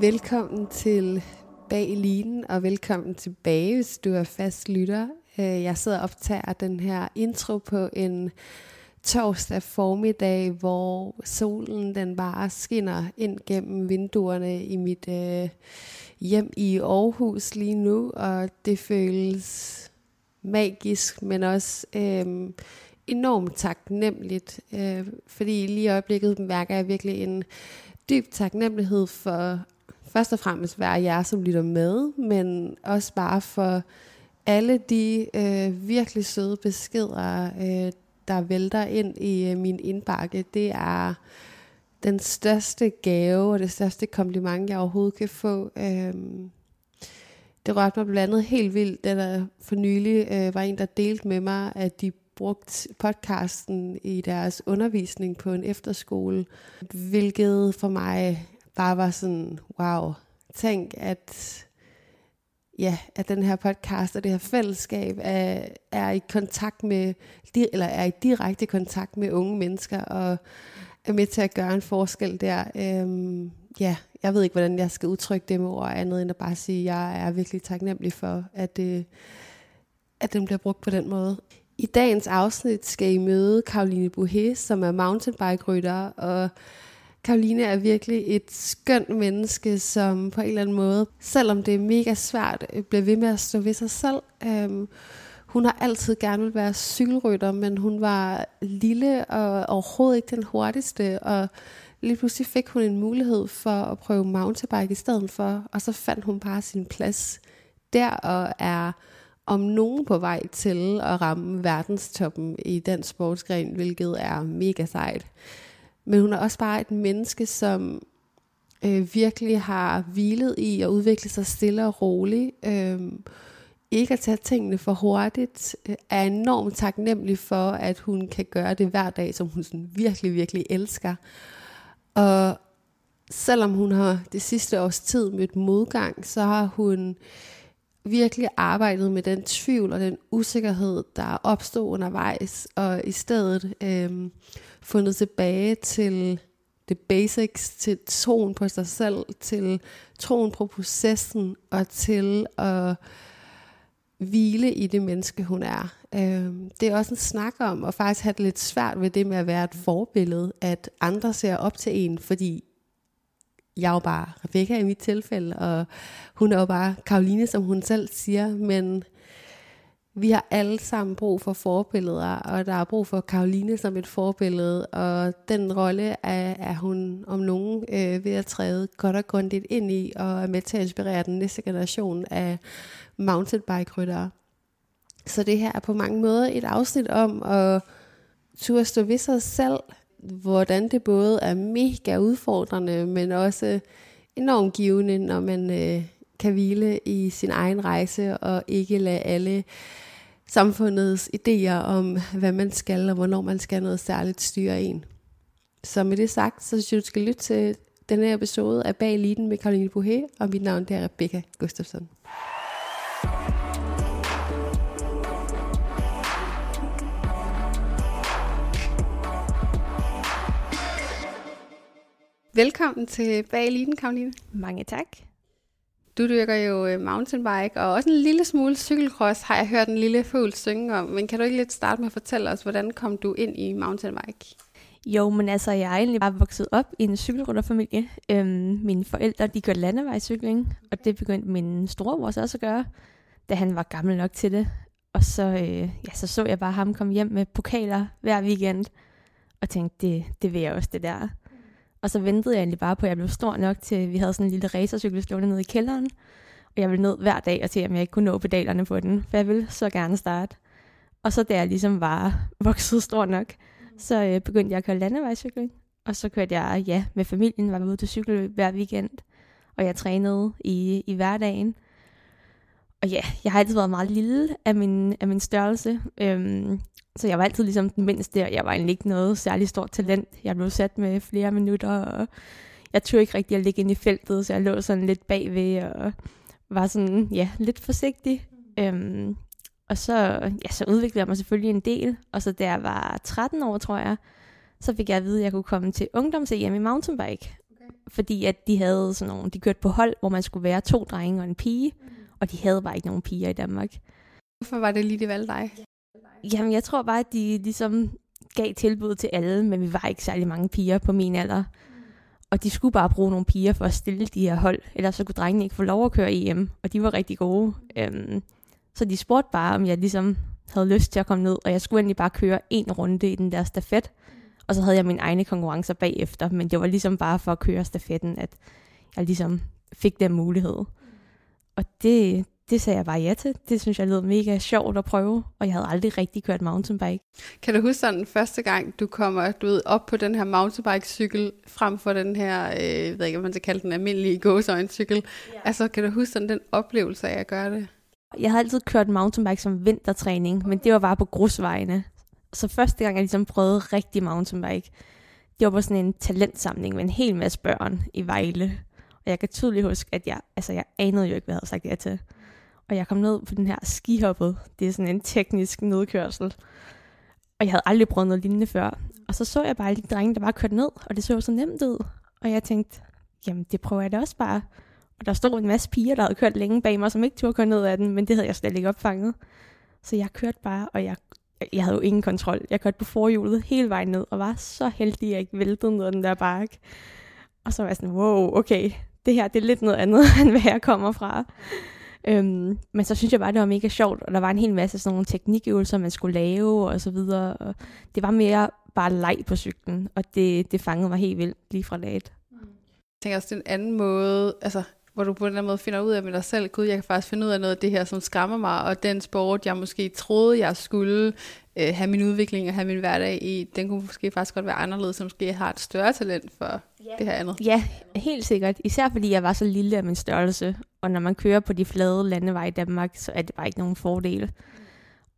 Velkommen til Bag Linen, og velkommen tilbage, hvis du er fast lytter. Øh, jeg sidder og optager den her intro på en torsdag formiddag, hvor solen den bare skinner ind gennem vinduerne i mit øh, hjem i Aarhus lige nu, og det føles magisk, men også øh, enormt taknemmeligt, øh, fordi lige i øjeblikket mærker jeg virkelig en dyb taknemmelighed for først og fremmest være jer, som lytter med, men også bare for alle de øh, virkelig søde beskeder, øh, der vælter ind i øh, min indbakke. Det er den største gave og det største kompliment, jeg overhovedet kan få. Øh, det rørte mig blandt andet helt vildt, da der for nylig øh, var en, der delte med mig, at de brugt podcasten i deres undervisning på en efterskole, hvilket for mig bare var sådan, wow, tænk, at, ja, at den her podcast og det her fællesskab er, er i kontakt med, eller er i direkte kontakt med unge mennesker, og er med til at gøre en forskel der. Øhm, ja, jeg ved ikke, hvordan jeg skal udtrykke det med ord andet, end at bare sige, at jeg er virkelig taknemmelig for, at, det, at den bliver brugt på den måde. I dagens afsnit skal I møde Karoline Buhe, som er mountainbike-rytter, og Karoline er virkelig et skønt menneske, som på en eller anden måde, selvom det er mega svært, øh, bliver ved med at stå ved sig selv. Øhm, hun har altid gerne vil være cykelrytter, men hun var lille og overhovedet ikke den hurtigste, og lige pludselig fik hun en mulighed for at prøve mountainbike i stedet for, og så fandt hun bare sin plads der, og er om nogen på vej til at ramme verdenstoppen i den sportsgren, hvilket er mega sejt. Men hun er også bare et menneske, som øh, virkelig har hvilet i at udvikle sig stille og roligt. Øh, ikke at tage tingene for hurtigt. Øh, er enormt taknemmelig for, at hun kan gøre det hver dag, som hun sådan virkelig, virkelig elsker. Og selvom hun har det sidste års tid mødt modgang, så har hun virkelig arbejdet med den tvivl og den usikkerhed, der opstod undervejs, og i stedet øh, fundet tilbage til det basics, til troen på sig selv, til troen på processen, og til at hvile i det menneske, hun er. Øh, det er også en snak om at faktisk have det lidt svært ved det med at være et forbillede, at andre ser op til en, fordi jeg er jo bare Rebecca i mit tilfælde, og hun er jo bare Karoline, som hun selv siger, men vi har alle sammen brug for forbilleder, og der er brug for Karoline som et forbillede, og den rolle er, er hun om nogen øh, ved at træde godt og grundigt ind i, og er med til at inspirere den næste generation af mountainbike-ryttere. Så det her er på mange måder et afsnit om at turde stå ved sig selv, hvordan det både er mega udfordrende, men også enormt givende, når man øh, kan hvile i sin egen rejse og ikke lade alle samfundets idéer om, hvad man skal og hvornår man skal noget særligt styre en. Så med det sagt, så synes jeg, du skal lytte til den her episode af Bag Eliten med Karoline Buhe, og mit navn er Rebecca Gustafsson. Velkommen til Bag Eliten, Karoline. Mange tak. Du dyrker jo øh, mountainbike, og også en lille smule cykelcross, har jeg hørt en lille fugl synge om. Men kan du ikke lidt starte med at fortælle os, hvordan kom du ind i mountainbike? Jo, men altså, jeg er egentlig bare vokset op i en cykelrytterfamilie. Øhm, mine forældre, de gør landevejscykling, og det begyndte min storebror også at gøre, da han var gammel nok til det. Og så, øh, ja, så så jeg bare ham komme hjem med pokaler hver weekend, og tænkte, det, det vil jeg også, det der. Og så ventede jeg egentlig bare på, at jeg blev stor nok til, at vi havde sådan en lille racercykel stående nede i kælderen. Og jeg ville ned hver dag og se, om jeg ikke kunne nå pedalerne på den, for jeg ville så gerne starte. Og så da jeg ligesom var vokset stor nok, så øh, begyndte jeg at køre landevejscykling. Og så kørte jeg, ja, med familien, var ude til cykel hver weekend. Og jeg trænede i, i hverdagen. Og ja, jeg har altid været meget lille af min, af min størrelse. Øhm, så jeg var altid ligesom den mindste, og jeg var egentlig ikke noget særligt stort talent. Jeg blev sat med flere minutter, og jeg turde ikke rigtig at ligge ind i feltet, så jeg lå sådan lidt bagved, og var sådan, ja, lidt forsigtig. Øhm, og så, ja, så udviklede jeg mig selvfølgelig en del, og så da jeg var 13 år, tror jeg, så fik jeg at vide, at jeg kunne komme til ungdoms-EM i mountainbike. Okay. Fordi at de havde sådan nogle, de kørte på hold, hvor man skulle være to drenge og en pige, mm. Og de havde bare ikke nogen piger i Danmark. Hvorfor var det lige, de valgte dig? Jamen, jeg tror bare, at de ligesom gav tilbud til alle, men vi var ikke særlig mange piger på min alder. Og de skulle bare bruge nogle piger for at stille de her hold, ellers så kunne drengene ikke få lov at køre EM, og de var rigtig gode. Øhm, så de spurgte bare, om jeg ligesom havde lyst til at komme ned, og jeg skulle egentlig bare køre en runde i den der stafet, og så havde jeg mine egne konkurrencer bagefter, men det var ligesom bare for at køre stafetten, at jeg ligesom fik den mulighed. Og det, det sagde jeg bare ja til. Det synes jeg lød mega sjovt at prøve, og jeg havde aldrig rigtig kørt mountainbike. Kan du huske sådan første gang, du kommer du ved, op på den her mountainbike-cykel, frem for den her, øh, jeg ved ikke, hvad man skal kalde den almindelige gåsøjne-cykel. Ja. Altså, kan du huske sådan den oplevelse af at gøre det? Jeg havde altid kørt mountainbike som vintertræning, men det var bare på grusvejene. Så første gang, jeg ligesom prøvede rigtig mountainbike, det var på sådan en talentsamling med en hel masse børn i Vejle. Og jeg kan tydeligt huske, at jeg, altså jeg anede jo ikke, hvad jeg havde sagt ja til. Og jeg kom ned på den her skihoppet. Det er sådan en teknisk nedkørsel. Og jeg havde aldrig prøvet noget lignende før. Og så så jeg bare alle de drenge, der bare kørte ned, og det så så nemt ud. Og jeg tænkte, jamen det prøver jeg da også bare. Og der stod en masse piger, der havde kørt længe bag mig, som ikke turde køre ned af den, men det havde jeg slet ikke opfanget. Så jeg kørte bare, og jeg, jeg havde jo ingen kontrol. Jeg kørte på forhjulet hele vejen ned, og var så heldig, at jeg ikke væltede ned den der bakke. Og så var jeg sådan, wow, okay, det her det er lidt noget andet, end hvad jeg kommer fra. Øhm, men så synes jeg bare, det var mega sjovt, og der var en hel masse sådan nogle teknikøvelser, man skulle lave og så videre. Og det var mere bare leg på cyklen, og det, det fangede mig helt vildt lige fra dag Jeg tænker også, det er en anden måde, altså hvor du på den måde finder ud af med dig selv, gud, jeg kan faktisk finde ud af noget af det her, som skræmmer mig, og den sport, jeg måske troede, jeg skulle øh, have min udvikling og have min hverdag i, den kunne måske faktisk godt være anderledes, så måske jeg har et større talent for yeah. det her andet. Ja, helt sikkert. Især fordi jeg var så lille af min størrelse, og når man kører på de flade landeveje i Danmark, så er det bare ikke nogen fordel.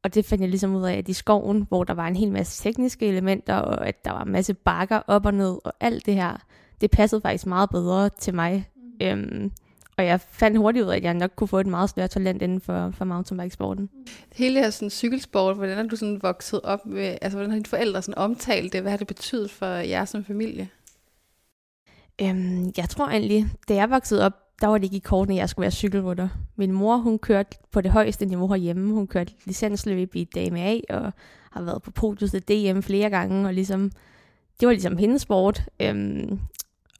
Og det fandt jeg ligesom ud af, at i skoven, hvor der var en hel masse tekniske elementer, og at der var en masse bakker op og ned, og alt det her, det passede faktisk meget bedre til mig. Mm. Øhm, og jeg fandt hurtigt ud af, at jeg nok kunne få et meget større talent inden for, for mountainbikesporten. Hele det her sådan, cykelsport, hvordan er du sådan vokset op med, altså hvordan har dine forældre sådan omtalt det? Hvad har det betydet for jer som familie? Øhm, jeg tror egentlig, da jeg voksede op, der var det ikke i kortene, at jeg skulle være cykelrytter. Min mor, hun kørte på det højeste niveau herhjemme. Hun kørte licensløb i DMA og har været på podiet til DM flere gange, og ligesom, det var ligesom hendes sport. Øhm,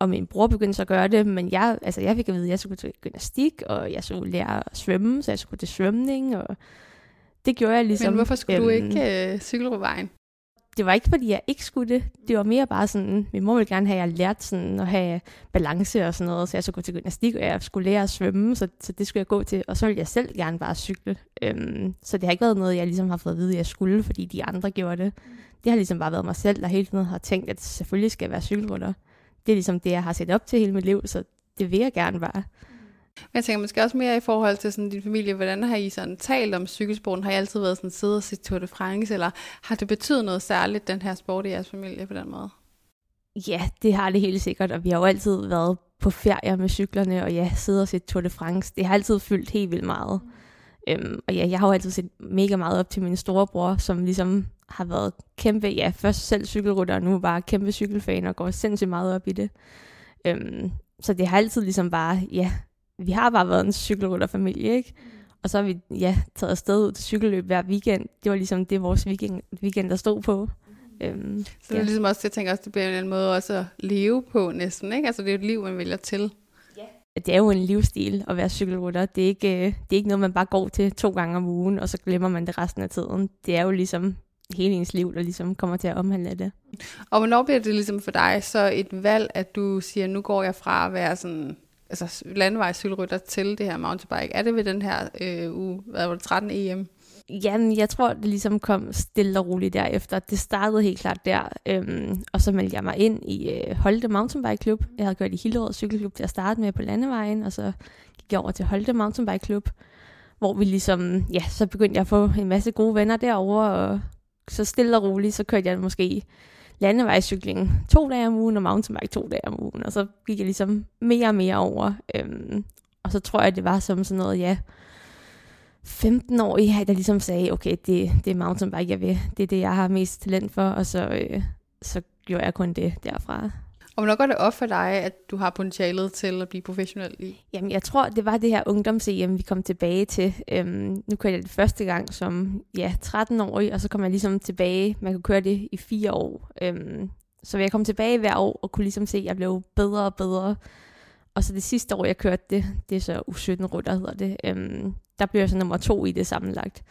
og min bror begyndte så at gøre det, men jeg, altså jeg fik at vide, at jeg skulle til gymnastik, og jeg skulle lære at svømme, så jeg skulle til svømning, og det gjorde jeg ligesom. Men hvorfor skulle øhm, du ikke øh, cykle på vejen? det var ikke, fordi jeg ikke skulle det. Det var mere bare sådan, min mor ville gerne have, at jeg lært sådan at have balance og sådan noget, så jeg skulle gå til gymnastik, og jeg skulle lære at svømme, så, så det skulle jeg gå til. Og så ville jeg selv gerne bare cykle. Øhm, så det har ikke været noget, jeg ligesom har fået at vide, at jeg skulle, fordi de andre gjorde det. Det har ligesom bare været mig selv, der hele tiden har tænkt, at selvfølgelig skal jeg være cykelrytter. Det er ligesom det, jeg har set op til hele mit liv, så det vil jeg gerne bare. Men jeg tænker måske også mere i forhold til sådan din familie, hvordan har I sådan talt om cykelsporten? Har I altid været sådan siddet og set Tour de France, eller har det betydet noget særligt, den her sport i jeres familie på den måde? Ja, det har det helt sikkert, og vi har jo altid været på ferier med cyklerne, og ja, siddet og set Tour de France. Det har altid fyldt helt vildt meget. Mm. Øhm, og ja, jeg har jo altid set mega meget op til min storebror, som ligesom har været kæmpe, ja, først selv cykelrytter, og nu bare kæmpe cykelfan, og går sindssygt meget op i det. Øhm, så det har altid ligesom bare, ja, vi har bare været en cykelrytterfamilie, ikke? Og så har vi ja, taget afsted ud til cykelløb hver weekend. Det var ligesom det, vores weekend, weekend der stod på. Øhm, så det er ja. ligesom også, jeg tænker også, det bliver en anden måde også at leve på næsten, ikke? Altså det er jo et liv, man vælger til. Det er jo en livsstil at være cykelrytter. Det er, ikke, øh, det er ikke noget, man bare går til to gange om ugen, og så glemmer man det resten af tiden. Det er jo ligesom hele ens liv, der ligesom kommer til at omhandle det. Og hvornår bliver det ligesom for dig så et valg, at du siger, nu går jeg fra at være sådan altså landevejscykelrytter til det her mountainbike? Er det ved den her øh, uge, hvad var det, 13 EM? Jamen, jeg tror, det ligesom kom stille og roligt derefter. Det startede helt klart der, øhm, og så meldte jeg mig ind i øh, Holte Mountainbike Club. Jeg havde gjort i Hillerød Cykelklub til at starte med på landevejen, og så gik jeg over til Holte Mountainbike Club, hvor vi ligesom, ja, så begyndte jeg at få en masse gode venner derovre, og så stille og roligt, så kørte jeg måske landevejscykling to dage om ugen, og mountainbike to dage om ugen. Og så gik jeg ligesom mere og mere over. Øhm, og så tror jeg, det var som sådan noget, ja, 15 år i, der ligesom sagde, okay, det, det er mountainbike, jeg vil. Det er det, jeg har mest talent for, og så, øh, så gjorde jeg kun det derfra. Og hvornår går det op for dig, at du har potentialet til at blive professionel i? Jamen, jeg tror, det var det her ungdoms vi kom tilbage til. Øhm, nu kørte jeg det første gang som ja, 13-årig, og så kom jeg ligesom tilbage. Man kunne køre det i fire år. Øhm, så jeg kom tilbage hver år og kunne ligesom se, at jeg blev bedre og bedre. Og så det sidste år, jeg kørte det, det er så U17-rutter hedder det, øhm, der blev jeg så nummer to i det sammenlagt.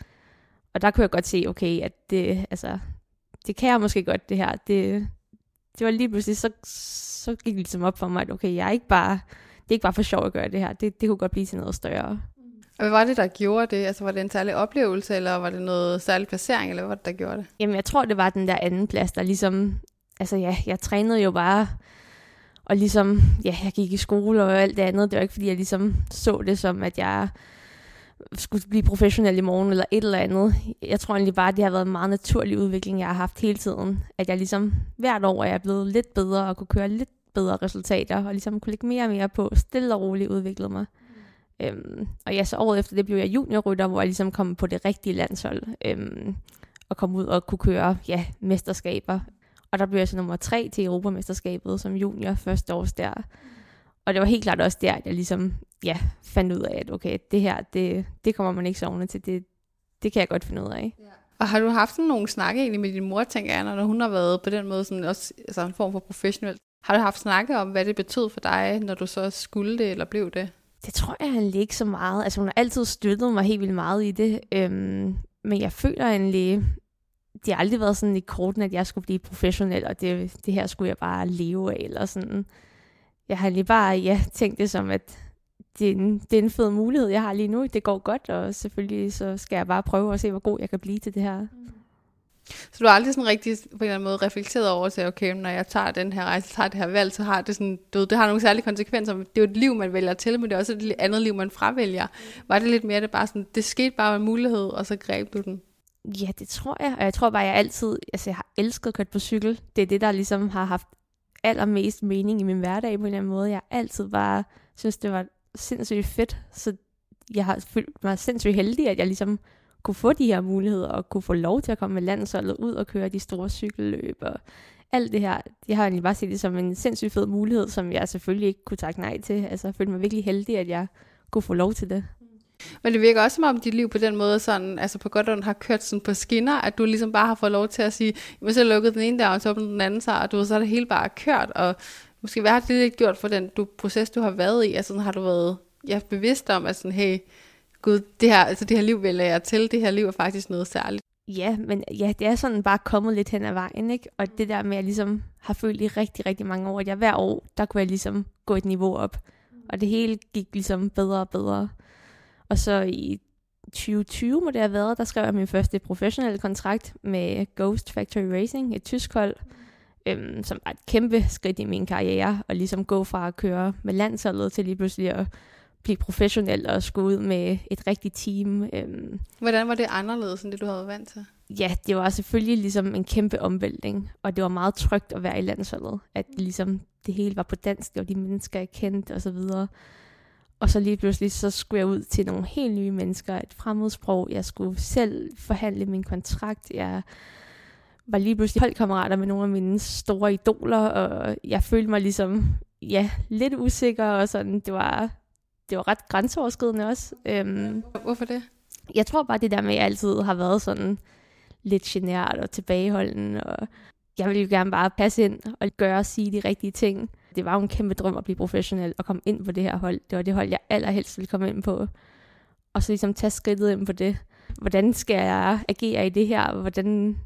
Og der kunne jeg godt se, okay, at det, altså, det kan jeg måske godt det her. Det, det var lige pludselig, så, så gik det ligesom op for mig, at okay, jeg er ikke bare, det er ikke bare for sjov at gøre det her. Det, det kunne godt blive til noget større. Og hvad var det, der gjorde det? Altså var det en særlig oplevelse, eller var det noget særlig placering, eller hvad var det, der gjorde det? Jamen jeg tror, det var den der anden plads, der ligesom, altså ja, jeg trænede jo bare, og ligesom, ja, jeg gik i skole og alt det andet. Det var ikke, fordi jeg ligesom så det som, at jeg skulle blive professionel i morgen eller et eller andet. Jeg tror egentlig bare, at det har været en meget naturlig udvikling, jeg har haft hele tiden. At jeg ligesom hvert år er jeg blevet lidt bedre og kunne køre lidt bedre resultater, og ligesom kunne lægge mere og mere på, stille og roligt udviklede mig. Mm. Øhm, og ja, så året efter det blev jeg juniorrytter, hvor jeg ligesom kom på det rigtige landshold, øhm, og kom ud og kunne køre ja, mesterskaber. Og der blev jeg så nummer tre til Europamesterskabet som junior første års der. Og det var helt klart også der, at jeg ligesom ja, fandt ud af, at okay, det her, det, det kommer man ikke sovende til. Det, det kan jeg godt finde ud af. Ja. Og har du haft sådan nogle snakke egentlig med din mor, tænker jeg, når hun har været på den måde sådan også altså en form for professionel? Har du haft snakke om, hvad det betød for dig, når du så skulle det eller blev det? Det tror jeg egentlig ikke så meget. Altså hun har altid støttet mig helt vildt meget i det. Øhm, men jeg føler egentlig, det har aldrig været sådan i korten, at jeg skulle blive professionel, og det, det her skulle jeg bare leve af, eller sådan jeg har lige bare ja, tænkt det som, at det er, en, det er en fed mulighed, jeg har lige nu. Det går godt, og selvfølgelig så skal jeg bare prøve at se, hvor god jeg kan blive til det her. Mm. Så du har aldrig sådan rigtig på en eller anden måde reflekteret over til, okay, når jeg tager den her rejse, tager det her valg, så har det sådan, du ved, det har nogle særlige konsekvenser. Det er jo et liv, man vælger til, men det er også et andet liv, man fravælger. Var det lidt mere det bare sådan, det skete bare en mulighed, og så greb du den? Ja, det tror jeg. Og jeg tror bare, jeg altid, altså jeg har elsket at køre på cykel. Det er det, der ligesom har haft allermest mening i min hverdag på en eller anden måde. Jeg altid bare synes, det var sindssygt fedt, så jeg har følt mig sindssygt heldig, at jeg ligesom kunne få de her muligheder og kunne få lov til at komme med landsholdet ud og køre de store cykelløb og alt det her, jeg har egentlig bare set det som en sindssygt fed mulighed, som jeg selvfølgelig ikke kunne takke nej til. Altså, jeg følte mig virkelig heldig, at jeg kunne få lov til det. Men det virker også som om dit liv på den måde, sådan, altså på godt og har kørt sådan på skinner, at du ligesom bare har fået lov til at sige, men så lukkede den ene der, og så den anden sig, og du ved, så er det hele bare kørt, og måske hvad har det lidt gjort for den du, proces, du har været i? Altså har du været ja, bevidst om, at sådan, hey, gud, det her, altså det her liv vælger jeg til, det her liv er faktisk noget særligt. Ja, men ja, det er sådan bare kommet lidt hen ad vejen, ikke? Og det der med, at jeg ligesom har følt i rigtig, rigtig mange år, at jeg hver år, der kunne jeg ligesom gå et niveau op. Og det hele gik ligesom bedre og bedre. Og så i 2020 må det have været, der skrev jeg min første professionelle kontrakt med Ghost Factory Racing, et tysk hold, øhm, som var et kæmpe skridt i min karriere, og ligesom gå fra at køre med landsholdet til lige pludselig at blive professionel og skulle ud med et rigtigt team. Øhm. Hvordan var det anderledes end det, du havde været vant til? Ja, det var selvfølgelig ligesom en kæmpe omvæltning, og det var meget trygt at være i landsholdet, at ligesom det hele var på dansk, og de mennesker, jeg kendte osv. Og så lige pludselig, så skulle jeg ud til nogle helt nye mennesker, et fremmedsprog. Jeg skulle selv forhandle min kontrakt. Jeg var lige pludselig holdkammerater med nogle af mine store idoler, og jeg følte mig ligesom, ja, lidt usikker, og sådan, det var, det var ret grænseoverskridende også. Øhm, Hvorfor det? Jeg tror bare, det der med, at jeg altid har været sådan lidt genert og tilbageholden, og jeg ville jo gerne bare passe ind og gøre og sige de rigtige ting det var jo en kæmpe drøm at blive professionel og komme ind på det her hold. Det var det hold, jeg allerhelst ville komme ind på. Og så ligesom tage skridtet ind på det. Hvordan skal jeg agere i det her? Hvordan...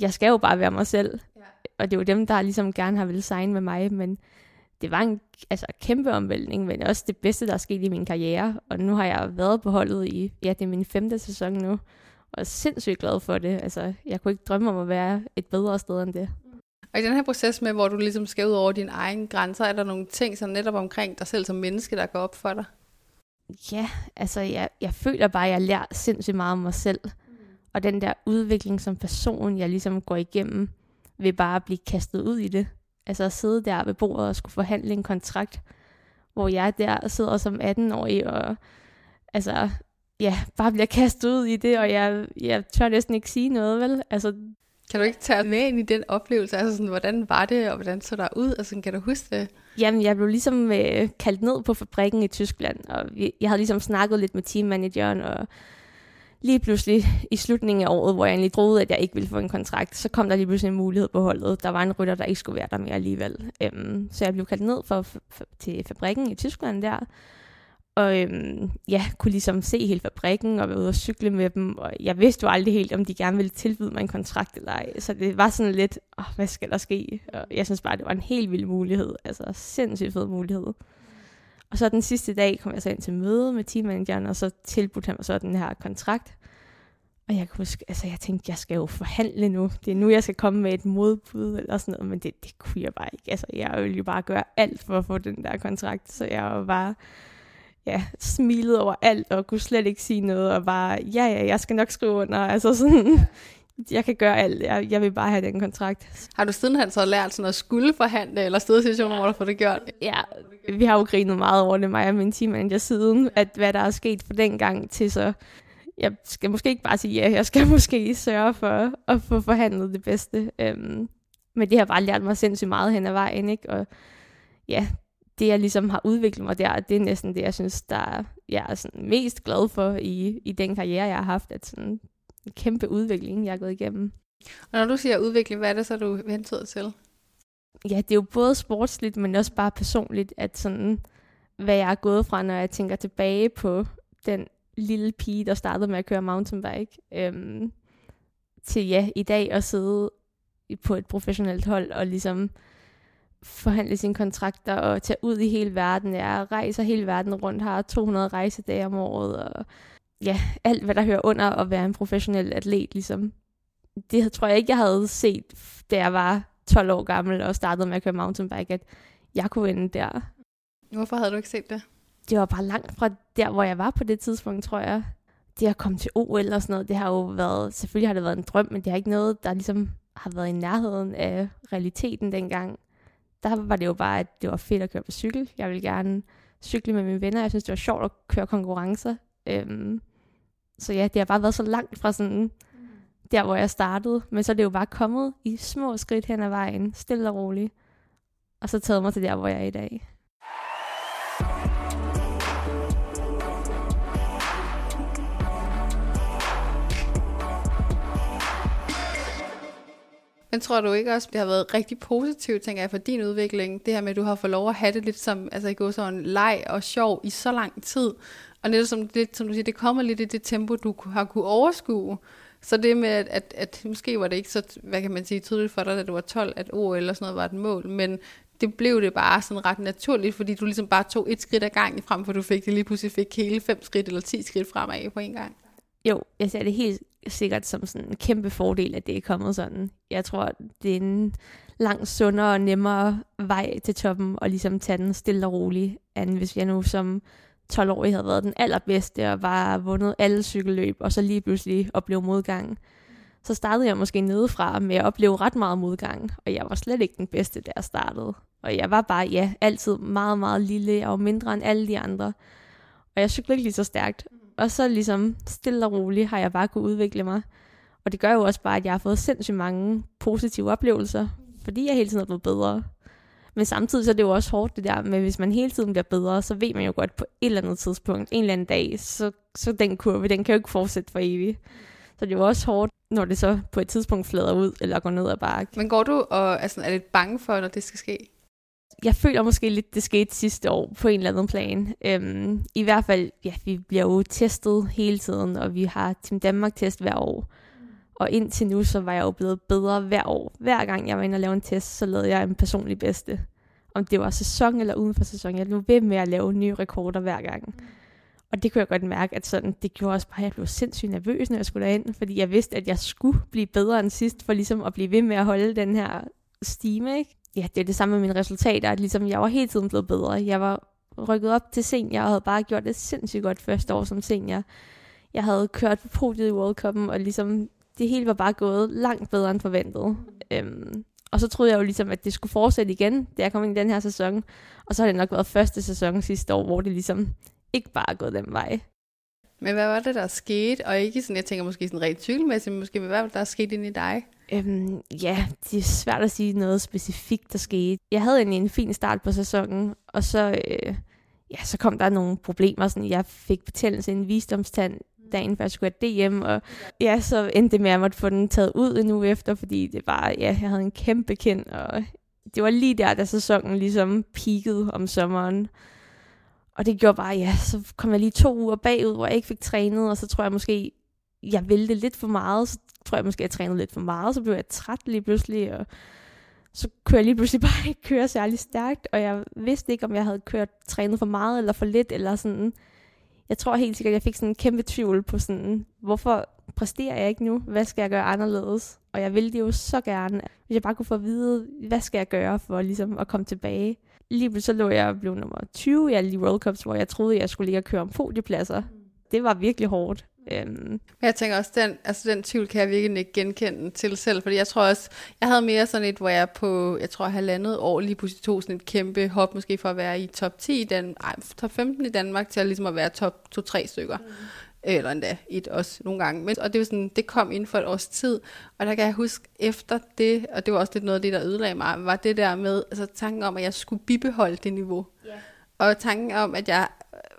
Jeg skal jo bare være mig selv. Ja. Og det er jo dem, der ligesom gerne har ville signe med mig, men det var en altså, kæmpe omvæltning, men også det bedste, der er sket i min karriere. Og nu har jeg været på holdet i, ja, det er min femte sæson nu, og er sindssygt glad for det. Altså, jeg kunne ikke drømme om at være et bedre sted end det. Og i den her proces med, hvor du ligesom skal ud over dine egne grænser, er der nogle ting sådan netop omkring dig selv som menneske, der går op for dig? Ja, altså jeg, jeg føler bare, at jeg lærer sindssygt meget om mig selv. Og den der udvikling som person, jeg ligesom går igennem, vil bare blive kastet ud i det. Altså at sidde der ved bordet og skulle forhandle en kontrakt, hvor jeg der sidder som 18-årig og altså, ja, bare bliver kastet ud i det, og jeg, jeg tør næsten ikke sige noget, vel? Altså, kan du ikke tage med ind i den oplevelse? Altså sådan, hvordan var det, og hvordan så der ud? Altså, kan du huske det? Jamen, jeg blev ligesom øh, kaldt ned på fabrikken i Tyskland, og vi, jeg havde ligesom snakket lidt med teammanageren, og lige pludselig i slutningen af året, hvor jeg egentlig troede, at jeg ikke ville få en kontrakt, så kom der lige pludselig en mulighed på holdet. Der var en rytter, der ikke skulle være der mere alligevel. Øhm, så jeg blev kaldt ned for, for, for, til fabrikken i Tyskland der, og øhm, ja, kunne ligesom se hele fabrikken og være ude og cykle med dem. Og jeg vidste jo aldrig helt, om de gerne ville tilbyde mig en kontrakt eller ej. Så det var sådan lidt, åh, hvad skal der ske? Og jeg synes bare, det var en helt vild mulighed. Altså sindssygt fed mulighed. Og så den sidste dag kom jeg så ind til møde med teammanageren, og så tilbudte han mig så den her kontrakt. Og jeg kunne huske, altså jeg tænkte, jeg skal jo forhandle nu. Det er nu, jeg skal komme med et modbud eller sådan noget, men det, det kunne jeg bare ikke. Altså jeg ville jo bare gøre alt for at få den der kontrakt, så jeg var bare ja, smilet over alt og kunne slet ikke sige noget, og bare, ja, ja, jeg skal nok skrive under. Altså sådan, jeg kan gøre alt. Jeg, jeg vil bare have den kontrakt. Har du sidenhen så lært sådan at skulle forhandle, eller stået i situationer, hvor du får det gjort? Ja, vi har jo grinet meget over det, mig og min teammanager siden, at hvad der er sket for den gang til så, jeg skal måske ikke bare sige ja, jeg skal måske sørge for at få forhandlet det bedste. Um, men det har bare lært mig sindssygt meget hen ad vejen, ikke? Og ja, det, jeg ligesom har udviklet mig der, det er næsten det, jeg synes, der jeg er sådan mest glad for i, i den karriere, jeg har haft. At sådan en kæmpe udvikling, jeg har gået igennem. Og når du siger udvikling, hvad er det så, du ventede til? Ja, det er jo både sportsligt, men også bare personligt, at sådan, hvad jeg er gået fra, når jeg tænker tilbage på den lille pige, der startede med at køre mountainbike, øhm, til ja, i dag at sidde på et professionelt hold og ligesom forhandle sine kontrakter og tage ud i hele verden. Jeg rejser hele verden rundt, har 200 rejsedage om året, og ja, alt hvad der hører under at være en professionel atlet, ligesom. Det tror jeg ikke, jeg havde set, da jeg var 12 år gammel og startede med at køre mountainbike, at jeg kunne ende der. Hvorfor havde du ikke set det? Det var bare langt fra der, hvor jeg var på det tidspunkt, tror jeg. Det at komme til OL og sådan noget, det har jo været, selvfølgelig har det været en drøm, men det har ikke noget, der ligesom har været i nærheden af realiteten dengang der var det jo bare, at det var fedt at køre på cykel. Jeg ville gerne cykle med mine venner. Jeg synes, det var sjovt at køre konkurrencer. Øhm, så ja, det har bare været så langt fra sådan der, hvor jeg startede. Men så er det jo bare kommet i små skridt hen ad vejen, stille og roligt. Og så taget mig til der, hvor jeg er i dag. Men tror du ikke også, det har været rigtig positivt, tænker jeg, for din udvikling, det her med, at du har fået lov at have det lidt som, altså i går sådan leg og sjov i så lang tid, og netop som, det, som du siger, det kommer lidt i det tempo, du har kunne overskue. Så det med, at, at, at måske var det ikke så, hvad kan man sige, tydeligt for dig, da du var 12, at OL eller sådan noget var et mål, men det blev det bare sådan ret naturligt, fordi du ligesom bare tog et skridt ad gangen frem, for du fik det lige pludselig fik hele fem skridt eller ti skridt fremad på en gang. Jo, jeg ser det helt sikkert som sådan en kæmpe fordel, at det er kommet sådan. Jeg tror, det er en langt sundere og nemmere vej til toppen, og ligesom tage den stille og roligt, end hvis jeg nu som 12-årig havde været den allerbedste, og var vundet alle cykelløb, og så lige pludselig opleve modgang. Så startede jeg måske nedefra med at opleve ret meget modgang, og jeg var slet ikke den bedste, da jeg startede. Og jeg var bare, ja, altid meget, meget lille, jeg var mindre end alle de andre. Og jeg cyklede ikke lige så stærkt. Og så ligesom stille og roligt har jeg bare kunne udvikle mig. Og det gør jo også bare, at jeg har fået sindssygt mange positive oplevelser, fordi jeg hele tiden er blevet bedre. Men samtidig så er det jo også hårdt det der med, hvis man hele tiden bliver bedre, så ved man jo godt på et eller andet tidspunkt, en eller anden dag, så, så den kurve, den kan jo ikke fortsætte for evigt. Så det er jo også hårdt, når det så på et tidspunkt flader ud, eller går ned ad bakke. Men går du og altså, er lidt bange for, når det skal ske? jeg føler måske lidt, det skete sidste år på en eller anden plan. Øhm, I hvert fald, ja, vi bliver jo testet hele tiden, og vi har Team Danmark-test hver år. Og indtil nu, så var jeg jo blevet bedre hver år. Hver gang jeg var inde og lave en test, så lavede jeg en personlig bedste. Om det var sæson eller uden for sæson. Jeg blev ved med at lave nye rekorder hver gang. Og det kunne jeg godt mærke, at sådan, det gjorde også bare, at jeg blev sindssygt nervøs, når jeg skulle derind. Fordi jeg vidste, at jeg skulle blive bedre end sidst, for ligesom at blive ved med at holde den her stime, ikke? ja, det er det samme med mine resultater, at ligesom jeg var hele tiden blevet bedre. Jeg var rykket op til senior og havde bare gjort det sindssygt godt første år som senior. Jeg havde kørt på podiet i World Cup'en, og ligesom det hele var bare gået langt bedre end forventet. Øhm, og så troede jeg jo ligesom, at det skulle fortsætte igen, da jeg kom ind i den her sæson. Og så har det nok været første sæson sidste år, hvor det ligesom ikke bare er gået den vej. Men hvad var det, der skete? Og ikke sådan, jeg tænker måske sådan rent cykelmæssigt, men måske hvad var det, der skete ind i dig? Øhm, ja, det er svært at sige noget specifikt, der skete. Jeg havde en, en fin start på sæsonen, og så, øh, ja, så kom der nogle problemer. Sådan, jeg fik betændelse i en visdomstand dagen før jeg skulle have DM, og ja, så endte det med, at jeg måtte få den taget ud en uge efter, fordi det var, ja, jeg havde en kæmpe kind, og det var lige der, da sæsonen ligesom peakede om sommeren. Og det gjorde bare, ja, så kom jeg lige to uger bagud, hvor jeg ikke fik trænet, og så tror jeg måske, jeg vælte lidt for meget, så tror jeg måske, jeg trænede lidt for meget, så blev jeg træt lige pludselig, og så kunne jeg lige pludselig bare ikke køre særlig stærkt, og jeg vidste ikke, om jeg havde kørt trænet for meget eller for lidt, eller sådan. Jeg tror helt sikkert, at jeg fik sådan en kæmpe tvivl på sådan, hvorfor præsterer jeg ikke nu? Hvad skal jeg gøre anderledes? Og jeg ville det jo så gerne, hvis jeg bare kunne få at vide, hvad skal jeg gøre for ligesom at komme tilbage. Lige så lå jeg og blev nummer 20 i alle de World Cups, hvor jeg troede, jeg skulle ligge og køre om podiepladser. Det var virkelig hårdt. Øhm. Jeg tænker også, den, altså den tvivl kan jeg virkelig ikke genkende til selv, fordi jeg tror også, jeg havde mere sådan et, hvor jeg på, jeg tror halvandet år lige pludselig tog sådan et kæmpe hop, måske for at være i top 10 i Dan, ej, top 15 i Danmark, til at ligesom at være top 2-3 stykker. Mm. Eller endda et også nogle gange. Men, og det, var sådan, det kom inden for et års tid, og der kan jeg huske efter det, og det var også lidt noget af det, der ødelagde mig, var det der med, altså tanken om, at jeg skulle bibeholde det niveau. Yeah. Og tanken om, at jeg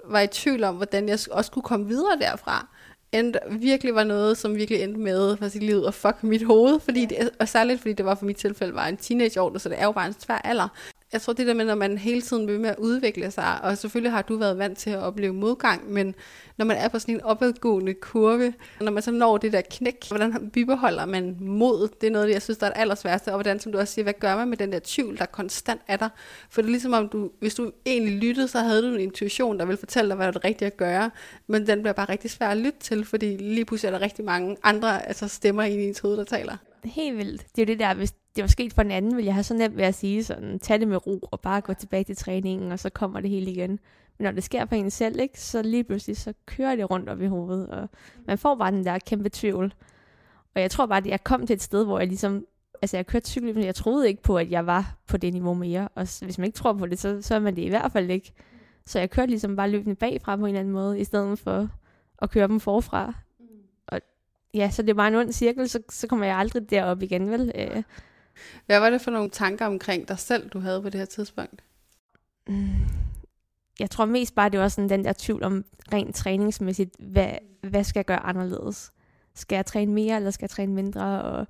var i tvivl om, hvordan jeg også skulle komme videre derfra endte, virkelig var noget, som virkelig endte med for sit liv og fuck mit hoved, fordi det, og særligt fordi det var for mit tilfælde var en teenageår, så det er jo bare en svær alder. Jeg tror det der med, når man hele tiden vil med at udvikle sig, og selvfølgelig har du været vant til at opleve modgang, men når man er på sådan en opadgående kurve, når man så når det der knæk, hvordan bibeholder man mod? Det er noget, jeg synes, der er det allersværste, og hvordan, som du også siger, hvad gør man med den der tvivl, der konstant er der? For det er ligesom om, du, hvis du egentlig lyttede, så havde du en intuition, der ville fortælle dig, hvad der er det rigtige at gøre, men den bliver bare rigtig svær at lytte til, fordi lige pludselig er der rigtig mange andre altså stemmer i ens hoved, der taler. Helt vildt. Det er jo det der, hvis det var sket for en anden, ville jeg have så nemt ved at sige sådan, tag det med ro og bare gå tilbage til træningen, og så kommer det hele igen. Men når det sker for en selv, ikke, så lige pludselig, så kører det rundt op i hovedet, og man får bare den der kæmpe tvivl. Og jeg tror bare, at jeg kom til et sted, hvor jeg ligesom, altså jeg kørte cykel, men jeg troede ikke på, at jeg var på det niveau mere. Og hvis man ikke tror på det, så, så er man det i hvert fald ikke. Så jeg kørte ligesom bare løbende bagfra på en eller anden måde, i stedet for at køre dem forfra. Og ja, så det er bare en ond cirkel, så, så kommer jeg aldrig derop igen, vel? Øh. Hvad var det for nogle tanker omkring dig selv, du havde på det her tidspunkt? Mm. Jeg tror mest bare, det var sådan den der tvivl om rent træningsmæssigt, hvad, hvad skal jeg gøre anderledes? Skal jeg træne mere, eller skal jeg træne mindre? Og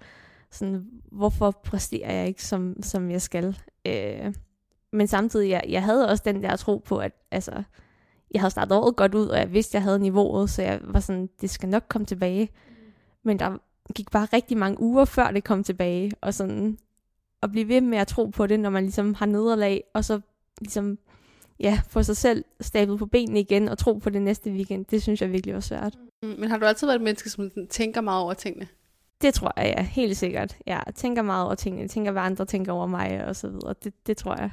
sådan, hvorfor præsterer jeg ikke, som, som jeg skal? Øh, men samtidig, jeg, jeg havde også den der tro på, at altså, jeg havde startet året godt ud, og jeg vidste, jeg havde niveauet, så jeg var sådan, det skal nok komme tilbage. Men der gik bare rigtig mange uger, før det kom tilbage, og sådan, at blive ved med at tro på det, når man ligesom har nederlag, og så ligesom, ja, få sig selv stablet på benene igen, og tro på det næste weekend, det synes jeg virkelig var svært. Mm, men har du altid været et menneske, som tænker meget over tingene? Det tror jeg, ja, helt sikkert. Jeg tænker meget over tingene, jeg tænker, hvad andre tænker over mig, og så videre. Det, det tror jeg.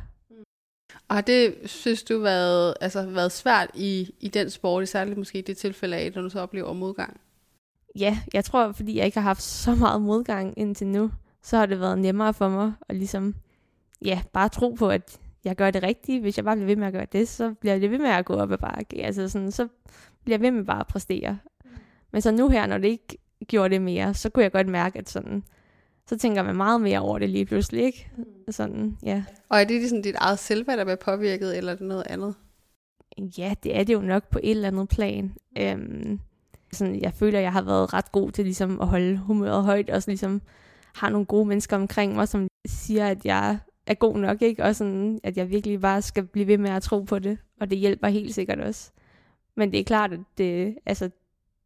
Og har det, synes du, været, altså, været svært i, i den sport, særligt måske i det tilfælde af, når du så oplever modgang? Ja, jeg tror, fordi jeg ikke har haft så meget modgang indtil nu, så har det været nemmere for mig at ligesom, ja, bare tro på, at jeg gør det rigtige. Hvis jeg bare bliver ved med at gøre det, så bliver jeg ved med at gå op ad bakke. Altså sådan, så bliver jeg ved med bare at præstere. Men så nu her, når det ikke gjorde det mere, så kunne jeg godt mærke, at sådan, så tænker man meget mere over det lige pludselig, ikke? Sådan, ja. Og er det ligesom dit eget selvværd, der bliver påvirket, eller er det noget andet? Ja, det er det jo nok på et eller andet plan. Øhm, sådan, jeg føler, jeg har været ret god til ligesom, at holde humøret højt, og så, ligesom har nogle gode mennesker omkring mig, som siger, at jeg er god nok, ikke? Og sådan, at jeg virkelig bare skal blive ved med at tro på det, og det hjælper helt sikkert også. Men det er klart, at det, altså,